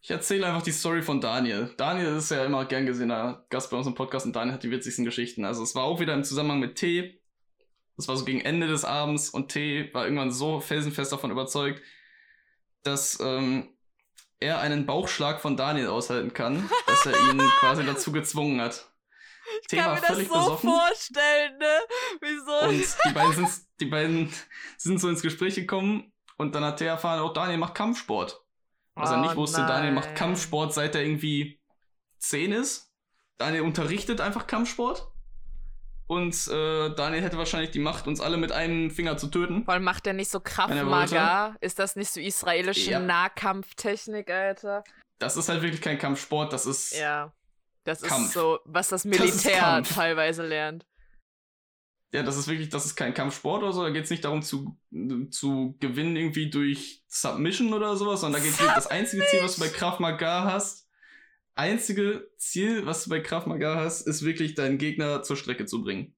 Ich erzähle einfach die Story von Daniel. Daniel ist ja immer gern gesehener Gast bei uns im Podcast und Daniel hat die witzigsten Geschichten. Also, es war auch wieder im Zusammenhang mit Tee. Das war so gegen Ende des Abends und Tee war irgendwann so felsenfest davon überzeugt, dass ähm, er einen Bauchschlag von Daniel aushalten kann, dass er ihn *laughs* quasi dazu gezwungen hat. Ich Tee kann mir das so besoffen. vorstellen, ne? Wieso? Und die beiden, sind, die beiden sind so ins Gespräch gekommen und dann hat der erfahren, oh, Daniel macht Kampfsport. Was er Oh nicht wusste, Daniel macht nein. Kampfsport, seit er irgendwie 10 ist. Daniel unterrichtet einfach Kampfsport. Und äh, Daniel hätte wahrscheinlich die Macht, uns alle mit einem Finger zu töten. Vor allem macht er nicht so Kraft er. Maga. Ist das nicht so israelische Ja. Nahkampftechnik, Alter? Das ist halt wirklich kein Kampfsport, das ist. Ja. Das Kampf. ist so, was das Militär Kampf. teilweise lernt. ja, das ist wirklich, das ist kein Kampfsport oder so, da geht es nicht darum zu, zu gewinnen irgendwie durch Submission oder sowas, sondern da geht es das einzige Ziel, was du bei Krav Maga hast, einzige Ziel, was du bei Krav Maga hast, ist wirklich deinen Gegner zur Strecke zu bringen.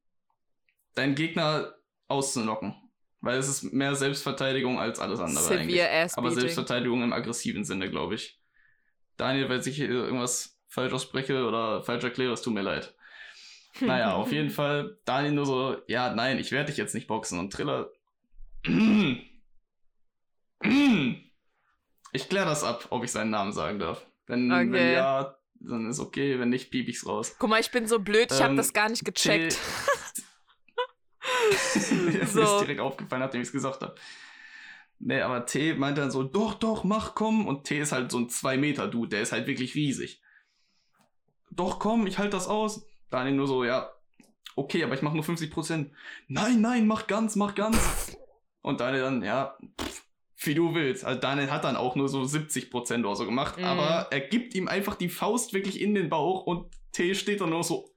Deinen Gegner auszunocken. Weil es ist mehr Selbstverteidigung als alles andere Severe eigentlich. ass Aber. Selbstverteidigung im aggressiven Sinne, glaube ich. Daniel, weil ich hier irgendwas falsch ausspreche oder falsch erkläre, es tut mir leid. Naja, auf jeden *laughs* Fall, Daniel nur so, ja, nein, ich werde dich jetzt nicht boxen. Und Triller, *clears throat* *clears throat* ich kläre das ab, ob ich seinen Namen sagen darf. Wenn, wenn Okay. ja, dann ist okay, wenn nicht, piep ich's raus. Guck mal, ich bin so blöd, ich habe Ähm, das gar nicht gecheckt. *laughs* Mir ist So. direkt aufgefallen, nachdem ich es gesagt habe. Nee, aber T meinte dann so, doch, doch, mach, komm. Und T ist halt so ein 2-Meter-Dude, der ist halt wirklich riesig. Doch, komm, ich halte das aus. Daniel nur so, ja, okay, aber ich mache nur 50%. Nein, nein, mach ganz, mach ganz. *laughs* Und Daniel dann, ja, pff, wie du willst. Also Daniel hat dann auch nur so 70% oder so gemacht, Mhm. aber er gibt ihm einfach die Faust wirklich in den Bauch und T steht dann nur so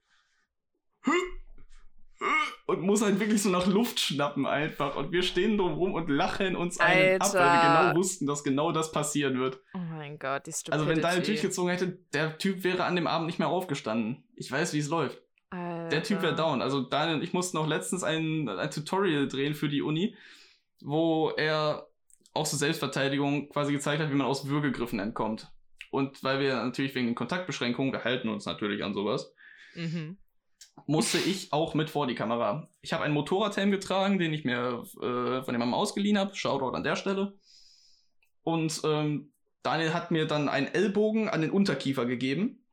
und muss halt wirklich so nach Luft schnappen einfach. Und wir stehen drum rum und lachen uns einen ab, weil wir Alter. genau wussten, dass genau das passieren wird. Oh mein Gott, die Stupidity. Also wenn Daniel durchgezogen hätte, der Typ wäre an dem Abend nicht mehr aufgestanden. Ich weiß, wie es läuft. Der Typ wäre Alter. down. Also Daniel und ich mussten auch letztens ein, ein Tutorial drehen für die Uni, wo er auch so Selbstverteidigung quasi gezeigt hat, wie man aus Würgegriffen entkommt. Und weil wir natürlich wegen den Kontaktbeschränkungen, wir halten uns natürlich an sowas, Mhm. musste ich auch mit vor die Kamera. Ich habe einen Motorradhelm getragen, den ich mir äh, von jemandem ausgeliehen habe. Shoutout an der Stelle. Und ähm, Daniel hat mir dann einen Ellbogen an den Unterkiefer gegeben.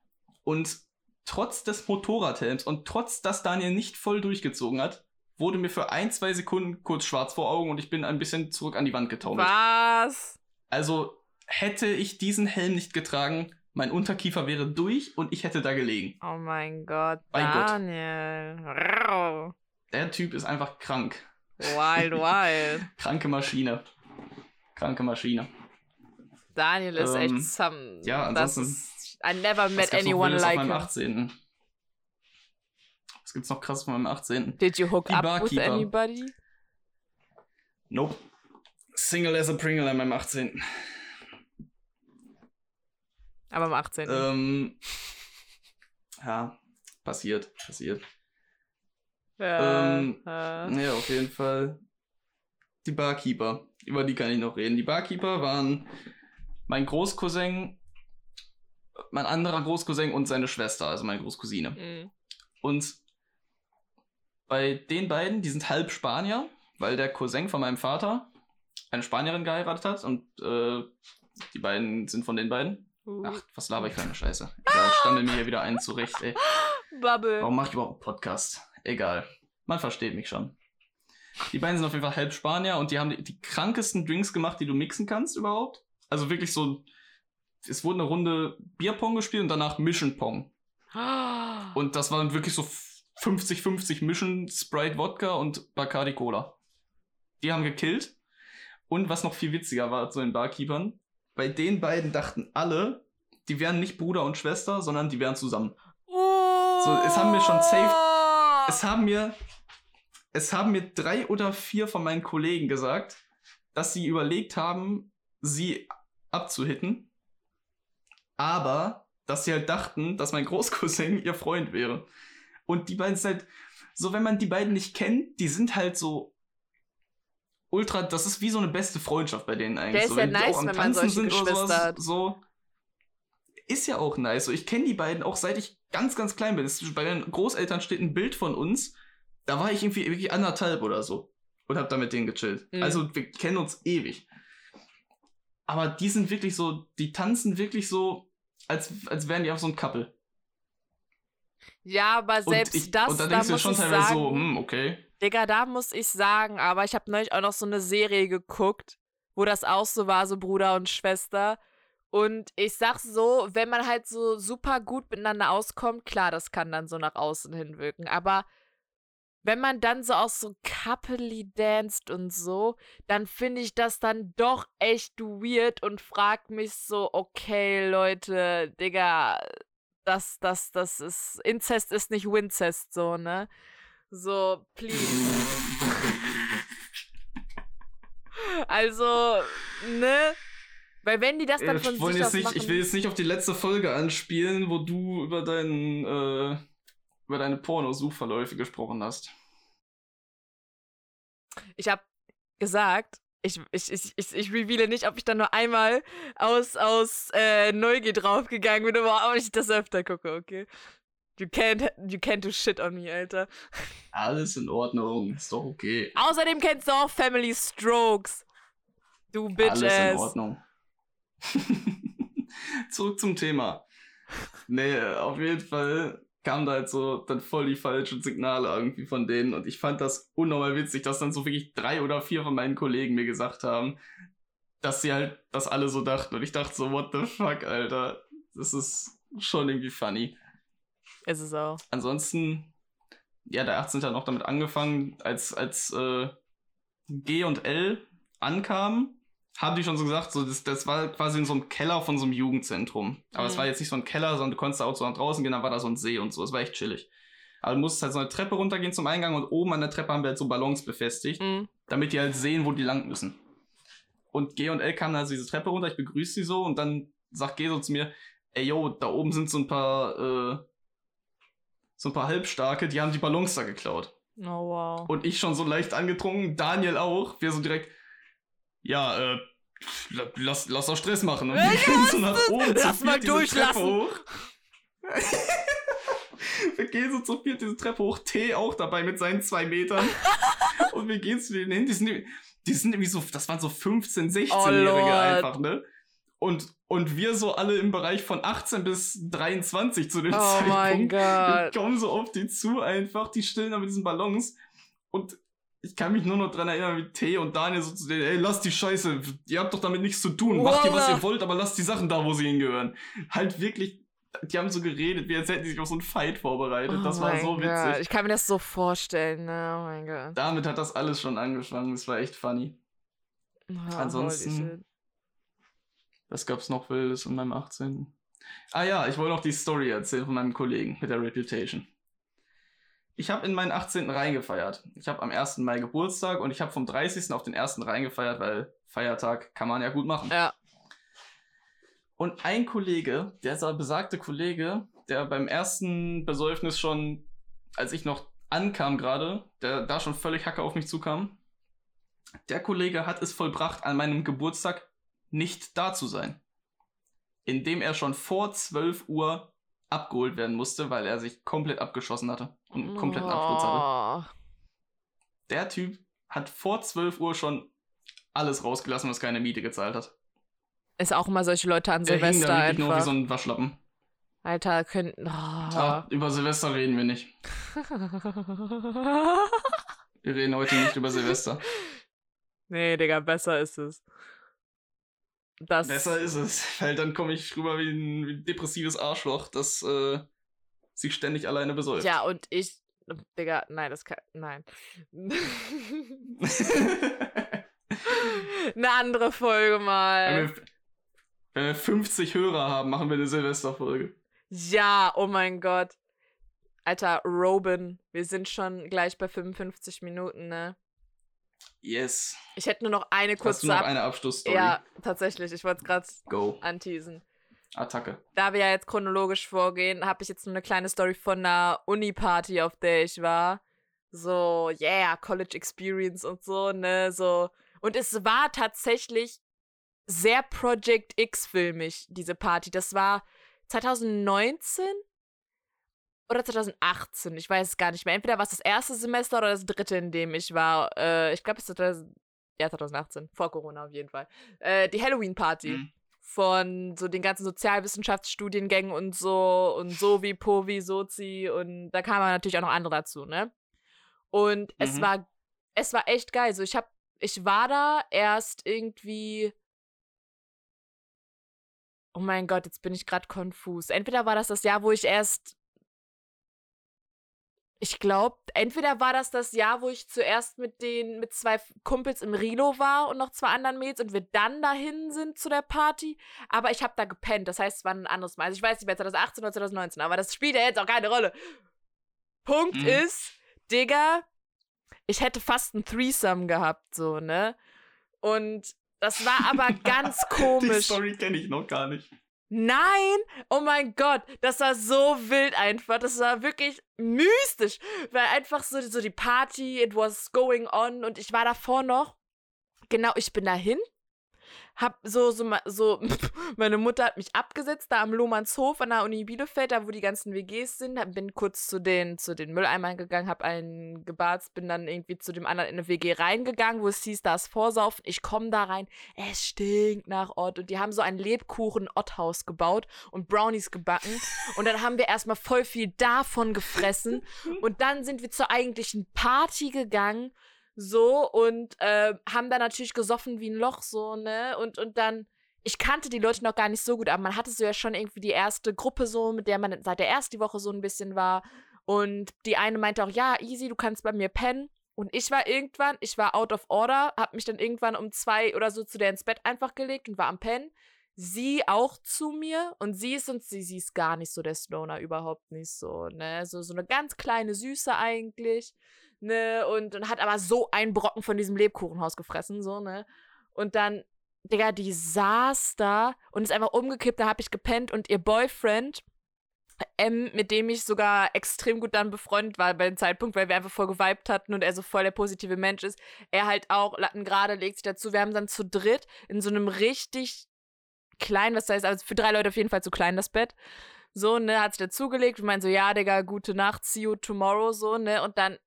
Und trotz des Motorradhelms und trotz, dass Daniel nicht voll durchgezogen hat, wurde mir für ein, zwei Sekunden kurz schwarz vor Augen und ich bin ein bisschen zurück an die Wand getaumelt. Was? Also hätte ich diesen Helm nicht getragen, mein Unterkiefer wäre durch und ich hätte da gelegen. Oh mein Gott, Mein Gott. Daniel. Rau. Der Typ ist einfach krank. Wild, *laughs* wild. Kranke Maschine. Kranke Maschine. Daniel ist Ähm, echt some. ja, das ansonsten- ist, I never met anyone like him. 18. Gibt's noch krass von meinem 18.? Did you hook Die up with Barkeeper. anybody? Nope. Single as a Pringle an meinem 18. Aber am 18. Ähm, ja, passiert, passiert. ja, ähm, äh, Ja, auf jeden Fall. Die Barkeeper. Über die kann ich noch reden. Die Barkeeper waren mein Großcousin, mein anderer Großcousin und seine Schwester, also meine Großcousine. mm. Und bei den beiden, die sind halb Spanier, weil der Cousin von meinem Vater eine Spanierin geheiratet hat und äh, die beiden sind von den beiden. Uh. Ach, was laber ich für eine Scheiße. Egal, stammel mir hier wieder ein zurecht, ey. Bubble. Warum mache ich überhaupt einen Podcast? Egal. Man versteht mich schon. Die beiden sind auf jeden Fall halb Spanier und die haben die, die krankesten Drinks gemacht, die du mixen kannst überhaupt. Also wirklich so, es wurde eine Runde Bierpong gespielt und danach Mission Pong. *gasps* Und das waren wirklich so 50-50 Mission Sprite Wodka und Bacardi Cola. Die haben gekillt. Und was noch viel witziger war zu den Barkeepern, bei den beiden dachten alle, die wären nicht Bruder und Schwester, sondern die wären zusammen. So, es haben wir schon safe- Es haben mir, es haben mir drei oder vier von meinen Kollegen gesagt, dass sie überlegt haben, sie abzuhitten, aber dass sie halt dachten, dass mein Großcousin ihr Freund wäre. Und die beiden sind halt, so wenn man die beiden nicht kennt, die sind halt so ultra, das ist wie so eine beste Freundschaft bei denen eigentlich. Der ist so, ja nice, auch wenn man Tanzen solche sind oder Geschwister sowas, hat. so ist ja auch nice. So, ich kenne die beiden auch seit ich ganz, ganz klein bin. Es, bei meinen Großeltern steht ein Bild von uns. Da war ich irgendwie wirklich anderthalb oder so. Und hab da mit denen gechillt. Mhm. Also wir kennen uns ewig. Aber die sind wirklich so, die tanzen wirklich so, als, als wären die auf so ein Couple. Ja, aber selbst ich, das, und da da denkst du schon ich teilweise sagen, so, hm, okay. Digga, da muss ich sagen, aber ich habe neulich auch noch so eine Serie geguckt, wo das auch so war, so Bruder und Schwester. Und ich sag so, wenn man halt so super gut miteinander auskommt, klar, das kann dann so nach außen hin wirken. Aber wenn man dann so auch so coupley danced und so, dann finde ich das dann doch echt weird und frag mich so, okay, Leute, Digga, das, das, das ist, Inzest ist nicht Winzest, so, ne? So, please. *laughs* also, ne? Weil wenn die das dann von ich, sich jetzt nicht, machen, ich will jetzt nicht auf die letzte Folge anspielen, wo du über deinen äh, über deine Pornosuchverläufe gesprochen hast. Ich habe gesagt, ich, ich, ich, ich, ich reveale nicht, ob ich da nur einmal aus, aus äh, Neugier draufgegangen bin, aber ob ich das öfter gucke, okay? You can't, you can't do shit on me, Alter. Alles in Ordnung, ist doch okay. Außerdem kennst du auch Family Strokes. Du Bitch Alles in. Ordnung. *laughs* Zurück zum Thema. Nee, auf jeden Fall kamen da halt so dann voll die falschen Signale irgendwie von denen und ich fand das unnormal witzig, dass dann so wirklich drei oder vier von meinen Kollegen mir gesagt haben, dass sie halt das alle so dachten und ich dachte so, what the fuck, Alter. Das ist schon irgendwie funny. Ist es auch. Ansonsten, ja, der 18. hat noch damit angefangen, als, als äh, G und L ankamen, haben die schon so gesagt, so, das, das war quasi in so einem Keller von so einem Jugendzentrum. Aber es Mhm. war jetzt nicht so ein Keller, sondern du konntest auch so nach draußen gehen, dann war da so ein See und so. Es war echt chillig. Aber du musstest halt so eine Treppe runtergehen zum Eingang und oben an der Treppe haben wir halt so Ballons befestigt, Mhm. damit die halt sehen, wo die lang müssen. Und G und L kamen also diese Treppe runter, ich begrüße sie so und dann sagt G so zu mir, ey yo, da oben sind so ein paar, äh, so ein paar Halbstarke, die haben die Ballons da geklaut. Oh, wow. Und ich schon so leicht angetrunken, Daniel auch. Wir so direkt, ja, äh, la- lass, lass doch Stress machen. Und wir Ich gehen so nach oben, Lass mal durchlassen. Hoch. *laughs* wir gehen so zu viert diese Treppe hoch, T auch dabei mit seinen zwei Metern. *laughs* und wir gehen zu denen hin, die sind, die sind irgendwie so, das waren so 15-, 16-Jährige Oh, einfach, ne? Und, und wir so alle im Bereich von 18 bis 23 zu dem Oh Zeitpunkt. mein Wir Gott. kommen so auf die zu einfach, die stillen da mit diesen Ballons. Und ich kann mich nur noch dran erinnern, wie T und Daniel so zu denen, ey, lasst die Scheiße, ihr habt doch damit nichts zu tun. Macht ihr, was ihr wollt, aber lasst die Sachen da, wo sie hingehören. Halt wirklich, die haben so geredet, wie als hätten die sich auf so einen Fight vorbereitet. das oh war mein so Gott. witzig. Ich kann mir das so vorstellen, ne? Oh mein Gott. Damit hat das alles schon angefangen. Das war echt funny. Oh, Ansonsten-. Was gab's noch Wildes in meinem 18. Ah ja, ich wollte noch die Story erzählen von meinem Kollegen mit der Reputation. Ich habe in meinen 18. reingefeiert. Ich habe am 1. Mai Geburtstag und ich habe vom 30. auf den 1. reingefeiert, weil Feiertag kann man ja gut machen. Ja. Und ein Kollege, der besagte Kollege, der beim ersten Besäufnis schon, als ich noch ankam gerade, der da schon völlig Hacke auf mich zukam, der Kollege hat es vollbracht, an meinem Geburtstag nicht da zu sein. Indem er schon vor 12 Uhr abgeholt werden musste, weil er sich komplett abgeschossen hatte und einen kompletten Absturz hatte. Oh. Der Typ hat vor 12 Uhr schon alles rausgelassen, was keine Miete gezahlt hat. Ist auch immer solche Leute an Der hing Silvester da wirklich nur wie einfach. so ein Waschlappen. Alter, könnten. Oh. Ah, über Silvester reden wir nicht. *laughs* Wir reden heute nicht über Silvester. nee, Digga, besser ist es. Das, Besser ist es, *laughs* weil dann komme ich rüber wie ein, wie ein depressives Arschloch, das äh, sich ständig alleine besäuft. Ja, und ich. Digga, nein, das kann. Nein. *laughs* Eine andere Folge wenn, mal. wir, wenn wir 50 Hörer haben, machen wir eine Silvesterfolge. Ja, oh mein Gott. Alter, Robin, wir sind schon gleich bei 55 Minuten, ne? Yes. Ich hätte nur noch eine Hast kurze du noch eine Abschlussstory? Ja, tatsächlich. Ich wollte es gerade Go. anteasen. Attacke. Da wir ja jetzt chronologisch vorgehen, habe ich jetzt nur eine kleine Story von einer Uni-Party, auf der ich war. So, yeah, College Experience und so, ne? So. Und es war tatsächlich sehr Project X-filmig, diese Party. Das war 2019 oder 2018. Ich weiß es gar nicht mehr. Entweder war es das erste Semester oder das dritte, in dem ich war. Äh, ich glaube, es ist 2000, ja, 2018. Vor Corona auf jeden Fall. Äh, die Halloween-Party Mhm. von so den ganzen Sozialwissenschaftsstudiengängen und so und so wie Povi, Sozi und da kamen natürlich auch noch andere dazu, ne? Und es Mhm. war es war echt geil. So ich hab ich war da erst irgendwie Oh mein Gott, jetzt bin ich gerade konfus. Entweder war das das Jahr, wo ich erst ich glaube, entweder war das das Jahr, wo ich zuerst mit den mit zwei Kumpels im Rilo war und noch zwei anderen Mädels und wir dann dahin sind zu der Party, aber ich habe da gepennt. Das heißt, es war ein anderes Mal. Also ich weiß nicht mehr 2018 oder 2019, aber das spielt ja jetzt auch keine Rolle. Punkt Mhm. ist, Digga, ich hätte fast ein Threesome gehabt, so, ne? Und das war aber *laughs* ganz komisch. Die Story kenne ich noch gar nicht. Nein! Oh mein Gott, das war so wild einfach. Das war wirklich mystisch. Weil einfach so, so die Party, it was going on und ich war davor noch. Genau, ich bin dahin hab so, so, so, *laughs* meine Mutter hat mich abgesetzt, da am Lohmannshof an der Uni Bielefeld, da wo die ganzen WGs sind, bin kurz zu den, zu den Mülleimern gegangen, hab einen gebarzt, bin dann irgendwie zu dem anderen in eine WG reingegangen, wo es hieß, da ist Vorsaufen. Ich komme da rein, es stinkt nach Ott und die haben so ein Lebkuchen-Otthaus gebaut und Brownies gebacken. Und dann haben wir erstmal voll viel davon gefressen. *laughs* Und dann sind wir zur eigentlichen Party gegangen so, und äh, haben da natürlich gesoffen wie ein Loch, so, ne? Und, und dann, ich kannte die Leute noch gar nicht so gut, aber man hatte so ja schon irgendwie die erste Gruppe so, mit der man seit der ersten Woche so ein bisschen war. Und die eine meinte auch, ja, easy, du kannst bei mir pennen. Und ich war irgendwann, ich war out of order, hab mich dann irgendwann um zwei oder so zu der ins Bett einfach gelegt und war am Pennen. Sie auch zu mir und sie ist und sie, sie ist gar nicht so der Stoner, überhaupt nicht so, ne? So, so eine ganz kleine Süße eigentlich ne, und, und hat aber so einen Brocken von diesem Lebkuchenhaus gefressen, so, ne. Und dann, Digga, die saß da und ist einfach umgekippt, da hab ich gepennt und ihr Boyfriend, M, mit dem ich sogar extrem gut dann befreundet war bei dem Zeitpunkt, weil wir einfach voll geweibt hatten und er so voll der positive Mensch ist. Er halt auch, Latten gerade legt sich dazu. Wir haben dann zu dritt in so einem richtig kleinen, was heißt, also für drei Leute auf jeden Fall zu klein das Bett. So, ne, hat sich dazugelegt. Wir meinen so, ja, Digga, gute Nacht, see you tomorrow, so, ne. Und dann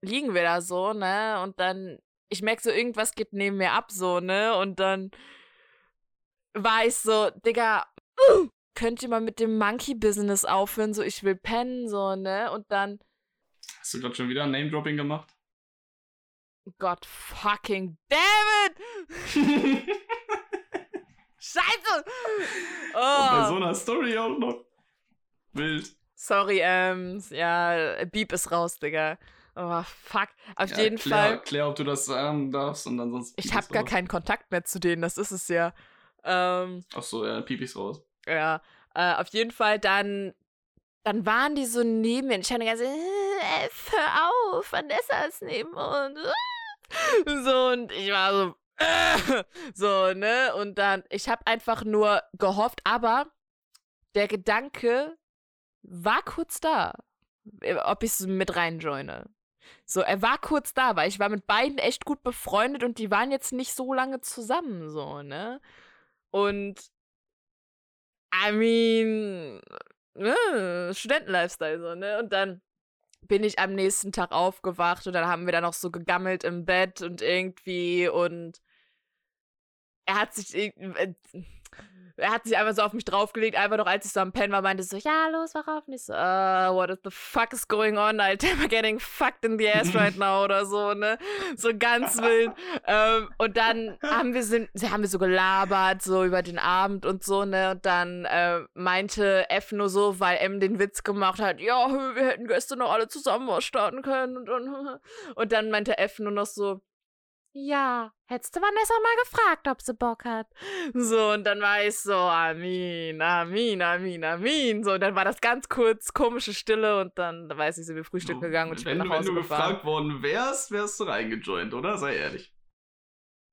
liegen wir da so, ne? Und dann, ich merke so, irgendwas geht neben mir ab, so, ne? Und dann war ich so, Digga, uh, *clears throat* könnt ihr mal mit dem Monkey-Business aufhören? So, ich will pennen, so, ne? Und dann. Hast du gerade schon wieder Name-Dropping gemacht? Gott fucking damn it! *laughs* Scheiße! Oh. Und bei so einer Story auch noch. Wild. Sorry, ähm, ja, Beep ist raus, Digga. Oh, fuck. Auf ja, jeden klär, Fall. Klär, ob du das sagen darfst und ansonsten. Ich habe gar keinen Kontakt mehr zu denen, das ist es ja. Ähm, Ach so, ja, Pipis raus. Ja, äh, auf jeden Fall dann. Dann waren die so neben mir und ich hatte ganz, äh, hör auf, Vanessa ist neben uns. *laughs* So, und ich war so, äh, *laughs* so, ne? Und dann, ich habe einfach nur gehofft, aber der Gedanke war kurz da, ob ich es mit reinjoine. So, er war kurz da, weil ich war mit beiden echt gut befreundet und die waren jetzt nicht so lange zusammen, so, ne? Und I mean, ne, Studentenlifestyle, so, ne? Und dann bin ich am nächsten Tag aufgewacht und dann haben wir da noch so gegammelt im Bett und irgendwie und er hat sich äh, er hat sich einfach so auf mich draufgelegt, einfach noch als ich so am Pen war, meinte so, ja, los, wach auf. Und ich so, uh, what the fuck is going on, Alter? I'm getting fucked in the ass right *laughs* now oder so, ne? So ganz wild. ähm, und dann haben wir, sind, haben wir so gelabert, so über den Abend und so, ne? Und dann äh, meinte F nur so, weil M den Witz gemacht hat, ja, wir hätten gestern noch alle zusammen was starten können. Und, und, und dann meinte F nur noch so, ja, hättest du Vanessa mal gefragt, ob sie Bock hat. So, und dann war ich so, Amin, Amin, Amin, Amin. So, und dann war das ganz kurz komische Stille und dann, da weiß ich, sind wir Frühstück gegangen und ich wenn, bin nach Hause Wenn du gefahren. gefragt worden wärst, wärst du reingejoint, oder? Sei ehrlich.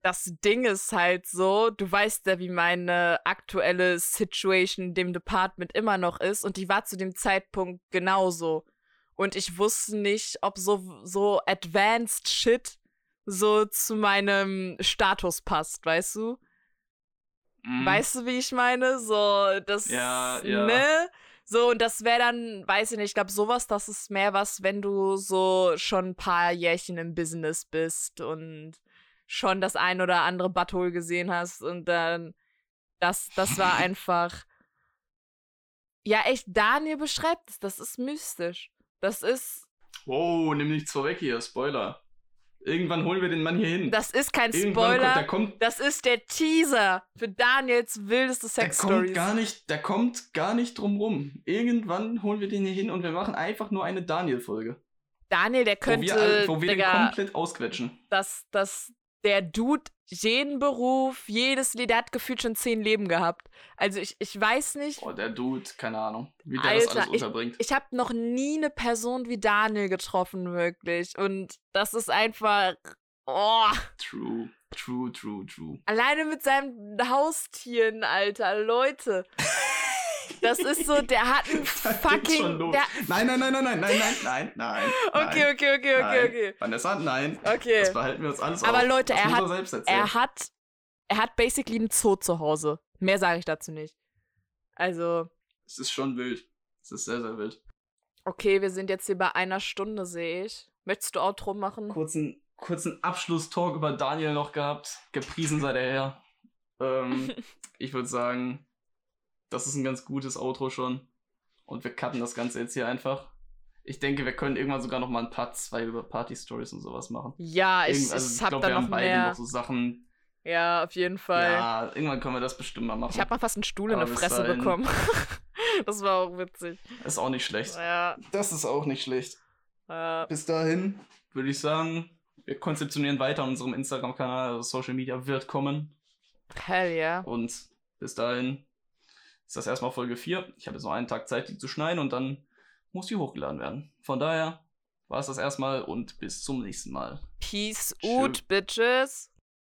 Das Ding ist halt so, du weißt ja, wie meine aktuelle Situation in dem Department immer noch ist und die war zu dem Zeitpunkt genauso. Und ich wusste nicht, ob so, so advanced Shit so zu meinem Status passt, weißt du? Mm. Weißt du, wie ich meine? So, das, ja, ja. ne? So, und das wäre dann, weiß ich nicht, ich glaube, sowas, das ist mehr was, wenn du so schon ein paar Jährchen im Business bist und schon das ein oder andere Butthole gesehen hast und dann, das, das war *laughs* einfach, ja, echt, Daniel beschreibt es, das ist mystisch. Das ist. Wow, nimm nichts vorweg hier, Spoiler. Irgendwann holen wir den Mann hier hin. Das ist kein Spoiler. Kommt, kommt, das ist der Teaser für Daniels wildeste Sex Stories. Gar nicht, der kommt gar nicht drum rum. Irgendwann holen wir den hier hin und wir machen einfach nur eine Daniel-Folge. Daniel, der könnte. Wo wir, wo wir Digga, den komplett ausquetschen. Das, das, der Dude jeden Beruf, jedes Leben, der hat gefühlt schon zehn Leben gehabt. Also ich, ich weiß nicht. Boah, der Dude, keine Ahnung, wie der das Alter, alles unterbringt. Ich habe noch nie eine Person wie Daniel getroffen, wirklich. Und das ist einfach. Oh, True, true, true, true. alleine mit seinen Haustieren, Alter, Leute. *laughs* Das ist so, der hat ein *laughs* Da geht's fucking. Nein, nein, nein, nein, nein, nein, nein, nein, *laughs* nein. okay, okay, okay, okay, nein. okay. Vanessa, nein. Okay. Das behalten wir uns alles Aber auf. Leute, er hat-. Er hat, er hat basically einen Zoo zu Hause. Mehr sage ich dazu nicht. Also, Es ist schon wild. Es ist sehr, sehr wild. okay, wir sind jetzt hier bei einer Stunde, sehe ich. Möchtest du Outro machen? Kurzen, kurzen Abschlusstalk über Daniel noch gehabt. Gepriesen sei der Herr. *laughs* Ähm, ich würde sagen, das ist ein ganz gutes Outro schon. Und wir cutten das Ganze jetzt hier einfach. Ich denke, wir können irgendwann sogar noch mal ein Part 2 über Party-Stories und sowas machen. Ja, ich, Irgend- also ich hab glaub, da wir noch haben beide mehr. noch so Sachen. Ja, auf jeden Fall. Ja, irgendwann können wir das bestimmt mal machen. Ich habe mal fast einen Stuhl in bis Fresse dahin- bekommen. *laughs* das war auch witzig. Ist auch nicht schlecht. Ja, Das ist auch nicht schlecht. ja. Bis dahin würde ich sagen, wir konzeptionieren weiter unserem Instagram-Kanal. Also Social Media wird kommen. Hell yeah. Und bis dahin ist das erstmal Folge 4. Ich habe jetzt noch einen Tag Zeit, die zu schneiden und dann muss die hochgeladen werden. Von daher war es das erstmal und bis zum nächsten Mal. Peace out, bitches.